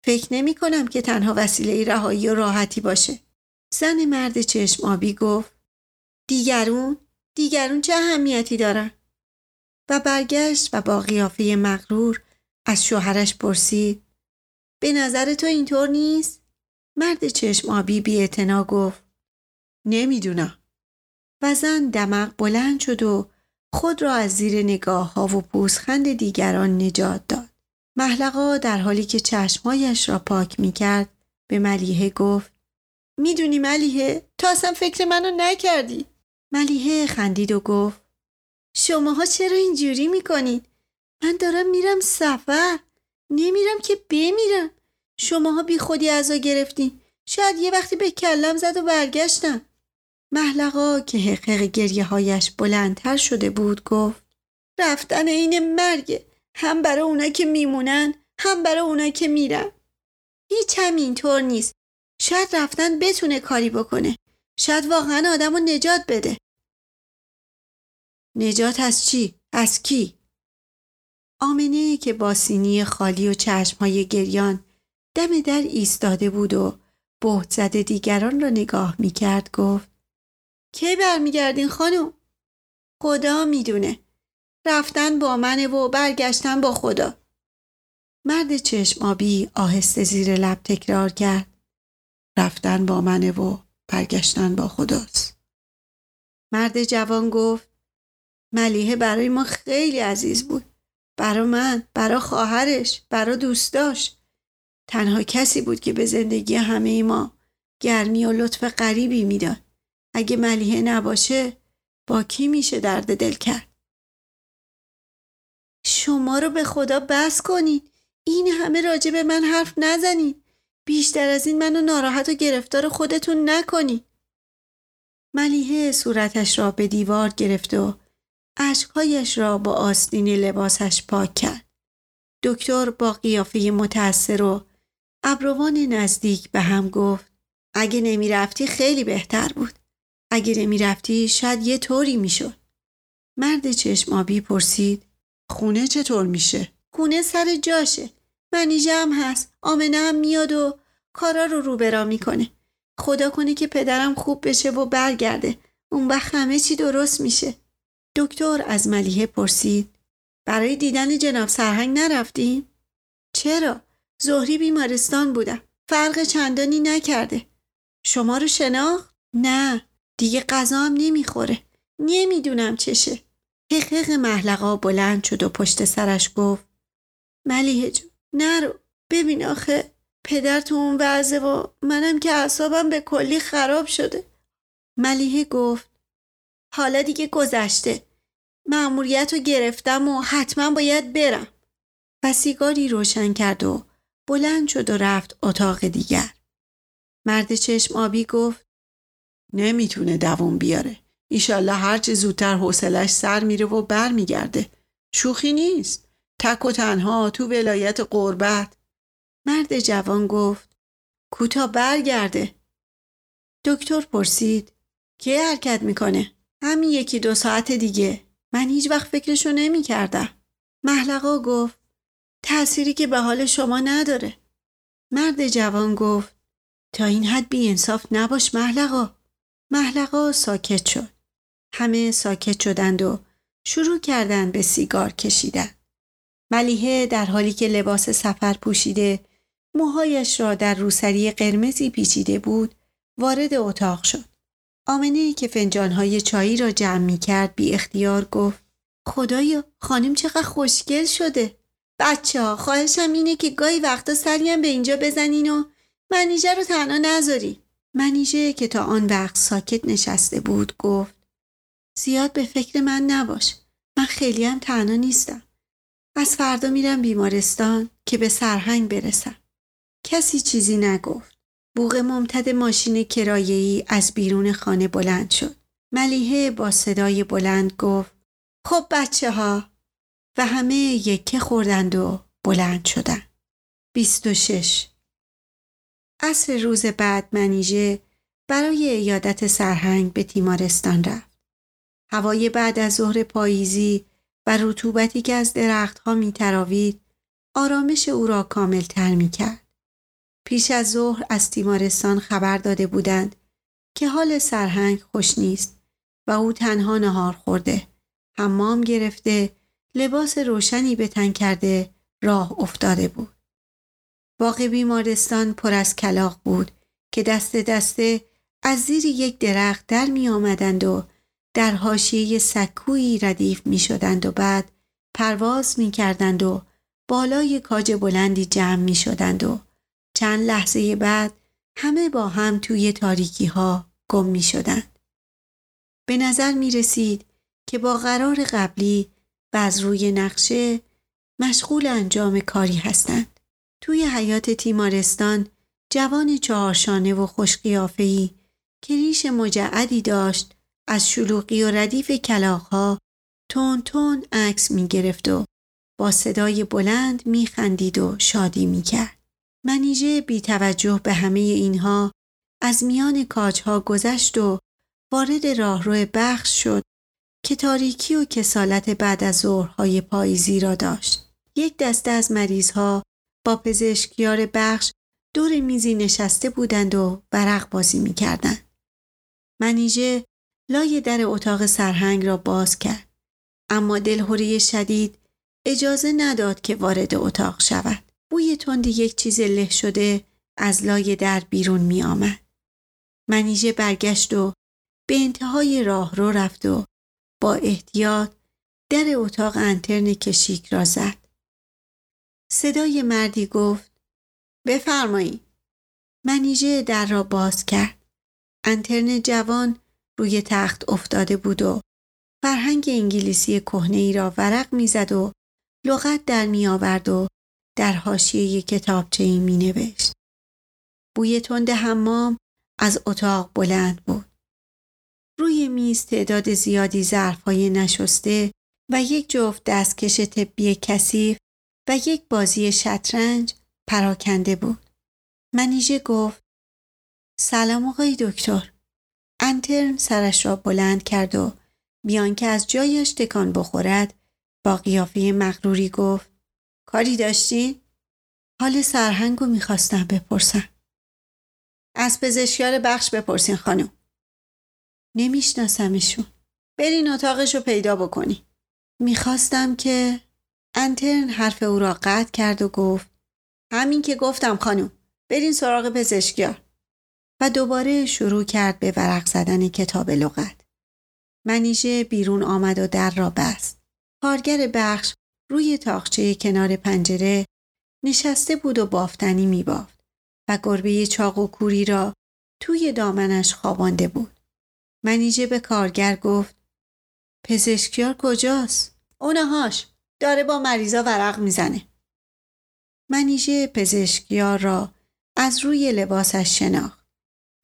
فکر نمی کنم که تنها وسیله رهایی و راحتی باشه. زن مرد چشم آبی گفت دیگرون؟ دیگرون چه اهمیتی دارن؟ و برگشت و با قیافه مغرور از شوهرش پرسید به نظر تو اینطور نیست؟ مرد چشم آبی بی گفت نمی‌دونم و زن دمق بلند شد و خود را از زیر نگاه ها و پوزخند دیگران نجات داد. محلقا در حالی که چشمایش را پاک می کرد به ملیحه گفت می‌دونی ملیحه تو اصلا فکر منو نکردی. ملیحه خندید و گفت شماها چرا اینجوری می‌کنید؟ من دارم میرم سفر نمیرم که بمیرم شماها بی خودی ازا گرفتین شاید یه وقتی به کلم زد و برگشتم محلقا که حقق گریه هایش بلندتر شده بود گفت رفتن این مرگه. هم برای اونا که میمونن هم برای اونا که میرن. هیچ هم اینطور نیست. شاید رفتن بتونه کاری بکنه. شاید واقعا آدم رو نجات بده. نجات از چی؟ از کی؟ آمنه که با سینی خالی و چشمهای گریان دم در ایستاده بود و بهت زده دیگران را نگاه می کرد گفت کی برمیگردین خانم؟ خدا می‌دونه. رفتن با منه و برگشتن با خدا. مرد چشم آبی آهسته زیر لب تکرار کرد. رفتن با منه و برگشتن با خداست. مرد جوان گفت ملیحه برای ما خیلی عزیز بود. برا من، برا خواهرش، برا دوستاش. تنها کسی بود که به زندگی همه ما گرمی و لطف غریبی می‌داد. اگه ملیحه نباشه با کی میشه درد دل کرد؟ شما رو به خدا بس کنید این همه راجع به من حرف نزنید بیشتر از این منو ناراحت و گرفتار خودتون نکنید ملیحه صورتش را به دیوار گرفت و اشکهایش را با آستین لباسش پاک کرد. دکتر با قیافه متأثر و ابروان نزدیک به هم گفت اگه نمی‌رفتی خیلی بهتر بود. اگه نمی‌رفتی شاید یه طوری می‌شد. مرد چشم آبی پرسید خونه چطور میشه؟ خونه سر جاشه. منیژه هم هست. آمنه هم میاد و کارا رو روبرا می‌کنه. خدا کنه که پدرم خوب بشه و برگرده. اون وقت همه چی درست میشه. دکتر از ملیحه پرسید برای دیدن جناب سرهنگ نرفتیم؟ چرا؟ زهری بیمارستان بودم. فرق چندانی نکرده. شما رو شناخت؟ نه. دیگه غذا هم نمی‌خوره. نمی‌دونم چشه. حقیق محلقا بلند شد و پشت سرش گفت ملیه جو نرو. ببین آخه پدر تو اون وضعه و منم که اعصابم به کلی خراب شده. ملیه گفت حالا دیگه گذشته. مأموریت رو گرفتم و حتما باید برم. و سیگاری روشن کرد و بلند شد و رفت اتاق دیگر. مرد چشم آبی گفت نمی‌تونه دووم بیاره. ایشالله هرچه زودتر حوصلش سر میره و بر میگرده. شوخی نیست. تک و تنها تو ولایت قربت. مرد جوان گفت کوتا برگرده. دکتر پرسید کی حرکت می‌کنه؟ همین یکی دو ساعت دیگه. من هیچ وقت فکرشو نمی کردم. محلقا گفت تأثیری که به حال شما نداره. مرد جوان گفت تا این حد بی انصاف نباش محلقا. محلقا ساکت شد. همه ساکت شدند و شروع کردند به سیگار کشیدن. ملیحه در حالی که لباس سفر پوشیده موهایش را در روسری قرمزی پیچیده بود وارد اتاق شد. آمنه که فنجانهای چایی را جمع می کرد بی اختیار گفت خدایا خانم چقدر خوشگل شده. بچه ها خواهشم اینه که گاهی وقتا سریم به اینجا بزنین و منیژه رو تنها نذاری. منیژه که تا آن وقت ساکت نشسته بود گفت زیاد به فکر من نباش. من خیلی هم تنها نیستم. از فردا میرم بیمارستان که به سرهنگ برسم. کسی چیزی نگفت. بوغ ممتد ماشین کرایه‌ای از بیرون خانه بلند شد. ملیحه با صدای بلند گفت خب بچه ها و همه یکه خوردند و بلند شدند. 26 عصر روز بعد منیژه برای ایادت سرهنگ به تیمارستان رفت. هوای بعد از ظهر پاییزی و رطوبتی که از درختها می تراوید آرامش او را کامل تر می کرد. پیش از ظهر از تیمارستان خبر داده بودند که حال سرهنگ خوش نیست و او تنها نهار خورده حمام گرفته لباس روشنی به تن کرده راه افتاده بود باغ بیمارستان پر از کلاق بود که دست دسته از زیر یک درخت در می آمدند و در حاشیه سکویی ردیف می شدند و بعد پرواز می کردند و بالای کاج بلندی جمع می شدند و چند لحظه بعد همه با هم توی تاریکی ها گم می شدند. به نظر می رسید که با قرار قبلی و از روی نقشه مشغول انجام کاری هستند. توی حیات تیمارستان جوان چهارشانه و خوشقیافهی که ریش مجعدی داشت از شلوغی و ردیف کلاغها تون تون عکس می گرفت و با صدای بلند می خندید و شادی می کرد. منیژه بی توجه به همه اینها از میان کاجها گذشت و وارد راهرو بخش شد که تاریکی و کسالت بعد از ظهرهای پاییزی را داشت. یک دسته از مریضها با پزشکیار بخش دور میزی نشسته بودند و برق بازی می کردند. منیژه لای در اتاق سرهنگ را باز کرد. اما دلهوری شدید اجازه نداد که وارد اتاق شود. بوی تند یک چیز له شده از لای در بیرون می آمد. منیژه برگشت و به انتهای راه رو رفت و با احتیاط در اتاق انترن کشیک را زد. صدای مردی گفت بفرمایید. منیژه در را باز کرد. انترن جوان روی تخت افتاده بود و فرهنگ انگلیسی کهنه ای را ورق می‌زد و لغت در می آورد و در حاشیه کتابچه ای می نوشت. بوی تند حمام از اتاق بلند بود. روی میز تعداد زیادی ظرفهای نشسته و یک جفت دستکش طبی کثیف و یک بازی شطرنج پراکنده بود. منیژه گفت سلام آقای دکتر. انترن سرش را بلند کرد و بیان که از جایش تکان بخورد با قیافه مغروری گفت کاری داشتین؟ حال سرهنگ رو می‌خواستم بپرسم. از پزشکیار بخش بپرسین خانم. نمیشناسمشون. برین اتاقش رو پیدا بکنی. می‌خواستم که انترن حرف او را قطع کرد و گفت همین که گفتم خانم برین سراغ پزشکیار و دوباره شروع کرد به ورق زدن کتاب لغت منیژه بیرون آمد و در را بست کارگر بخش روی تاخچه کنار پنجره نشسته بود و بافتنی می بافت و گربه چاق و کوری را توی دامنش خوابانده بود. منیژه به کارگر گفت پزشکیار کجاست؟ اونهاش داره با مریضا ورق می‌زنه. منیژه پزشکیار را از روی لباسش شناخت.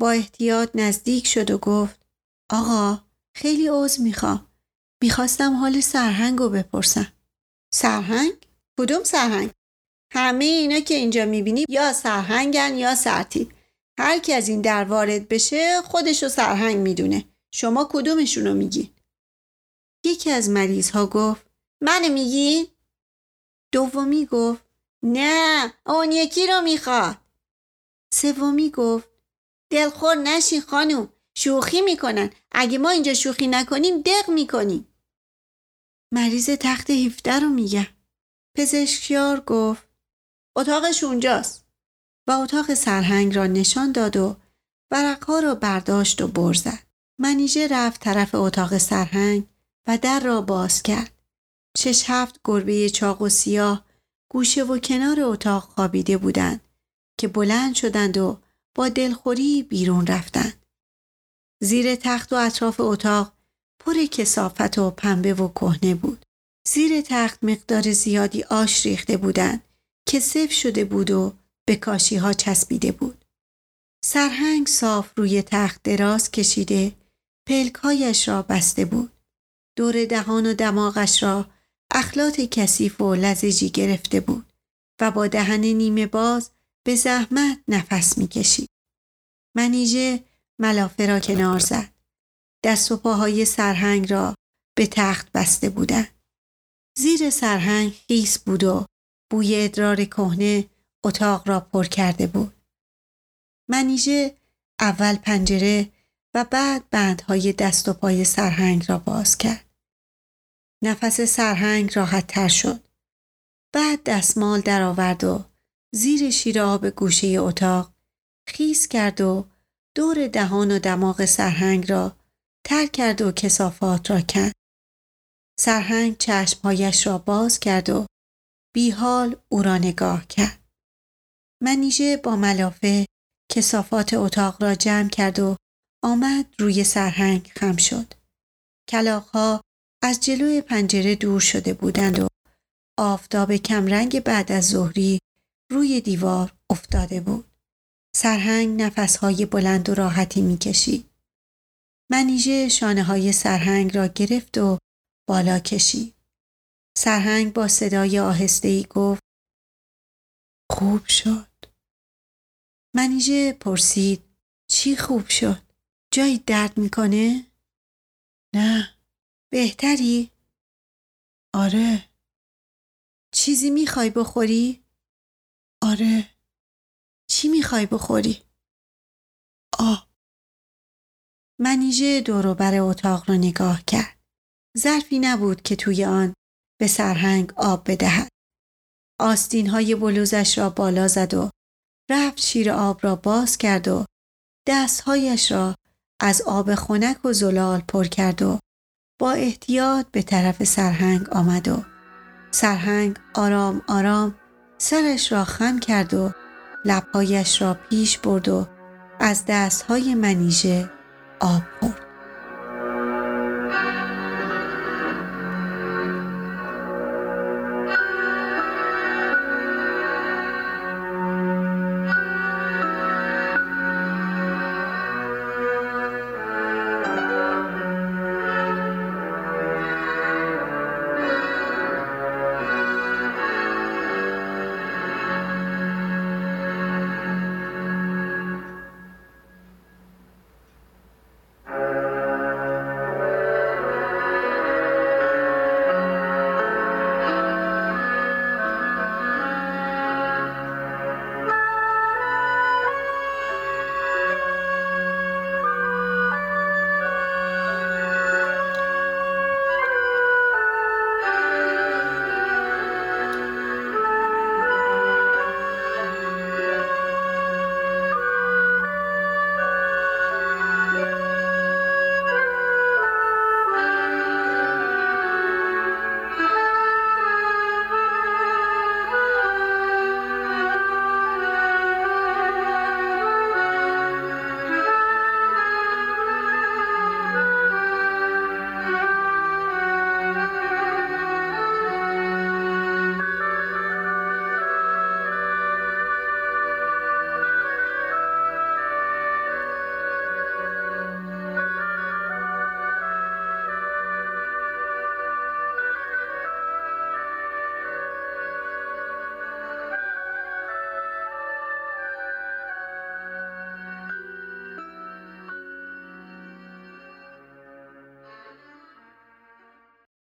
با احتیاط نزدیک شد و گفت آقا خیلی عوض می‌خوام. می‌خواستم حال سرهنگ رو بپرسم. سرهنگ؟ کدوم سرهنگ؟ همه اینا که اینجا می‌بینی یا سرهنگن یا سرتیب. هر کی از این در وارد بشه خودشو سرهنگ می‌دونه. شما کدومشونو میگی؟ یکی از مریض ها گفت منو میگی؟ دومی گفت نه اون یکی رو می‌خواد. سومی گفت دلخور نشین خانوم شوخی می‌کنن اگه ما اینجا شوخی نکنیم دق می‌کنیم. مریض تخت 17 رو میگم. پزشکیار گفت اتاقش اونجاست و اتاق سرهنگ را نشان داد و ورقها را برداشت و برزد. منیژه رفت طرف اتاق سرهنگ و در را باز کرد. شش هفت گربه چاق و سیاه گوشه و کنار اتاق خوابیده بودند که بلند شدند و با دلخوری بیرون رفتند. زیر تخت و اطراف اتاق پر کسافت و پنبه و کهنه بود. زیر تخت مقدار زیادی آش ریخته بودند که سف شده بود و به کاشی ها چسبیده بود. سرهنگ صاف روی تخت دراز کشیده پلکایش را بسته بود. دور دهان و دماغش را اخلاط کثیف و لزجی گرفته بود و با دهن نیمه باز به زحمت نفس می‌کشید. منیژه ملافه را کنار زد. دست و پاهای سرهنگ را به تخت بسته بودند. زیر سرهنگ خیس بود و بوی ادرار کهنه اتاق را پر کرده بود. منیژه اول پنجره و بعد بندهای دست و پای سرهنگ را باز کرد. نفس سرهنگ راحت تر شد. بعد دستمال درآورد و زیر شیر آب گوشه اتاق خیس کرد و دور دهان و دماغ سرهنگ را تر کرد و کسافات را کند. سرهنگ چشمهایش را باز کرد و بیحال او را نگاه کرد. منیژه با ملافه کسافات اتاق را جمع کرد و آمد روی سرهنگ خم شد. کلاقها از جلوی پنجره دور شده بودند و آفتاب کمرنگ بعد از ظهری روی دیوار افتاده بود. سرهنگ نفسهای بلند و راحتی می‌کشید. منیژه شانه های سرهنگ را گرفت و بالا کشید. سرهنگ با صدای آهسته ای گفت خوب شد. منیژه پرسید چی خوب شد؟ جایی درد می‌کنه؟ نه. بهتری؟ آره. چیزی می‌خوای بخوری؟ آره. چی می‌خوای بخوری؟ آه. منیژه بر اتاق را نگاه کرد. ظرفی نبود که توی آن به سرهنگ آب بدهد. آستین های بلوزش را بالا زد و رفت شیر آب را باز کرد و دستهایش را از آب خنک و زلال پر کرد و با احتیاط به طرف سرهنگ آمد و سرهنگ آرام آرام سرش را خم کرد و لبهایش را پیش برد و از دستهای منیژه آب خورد.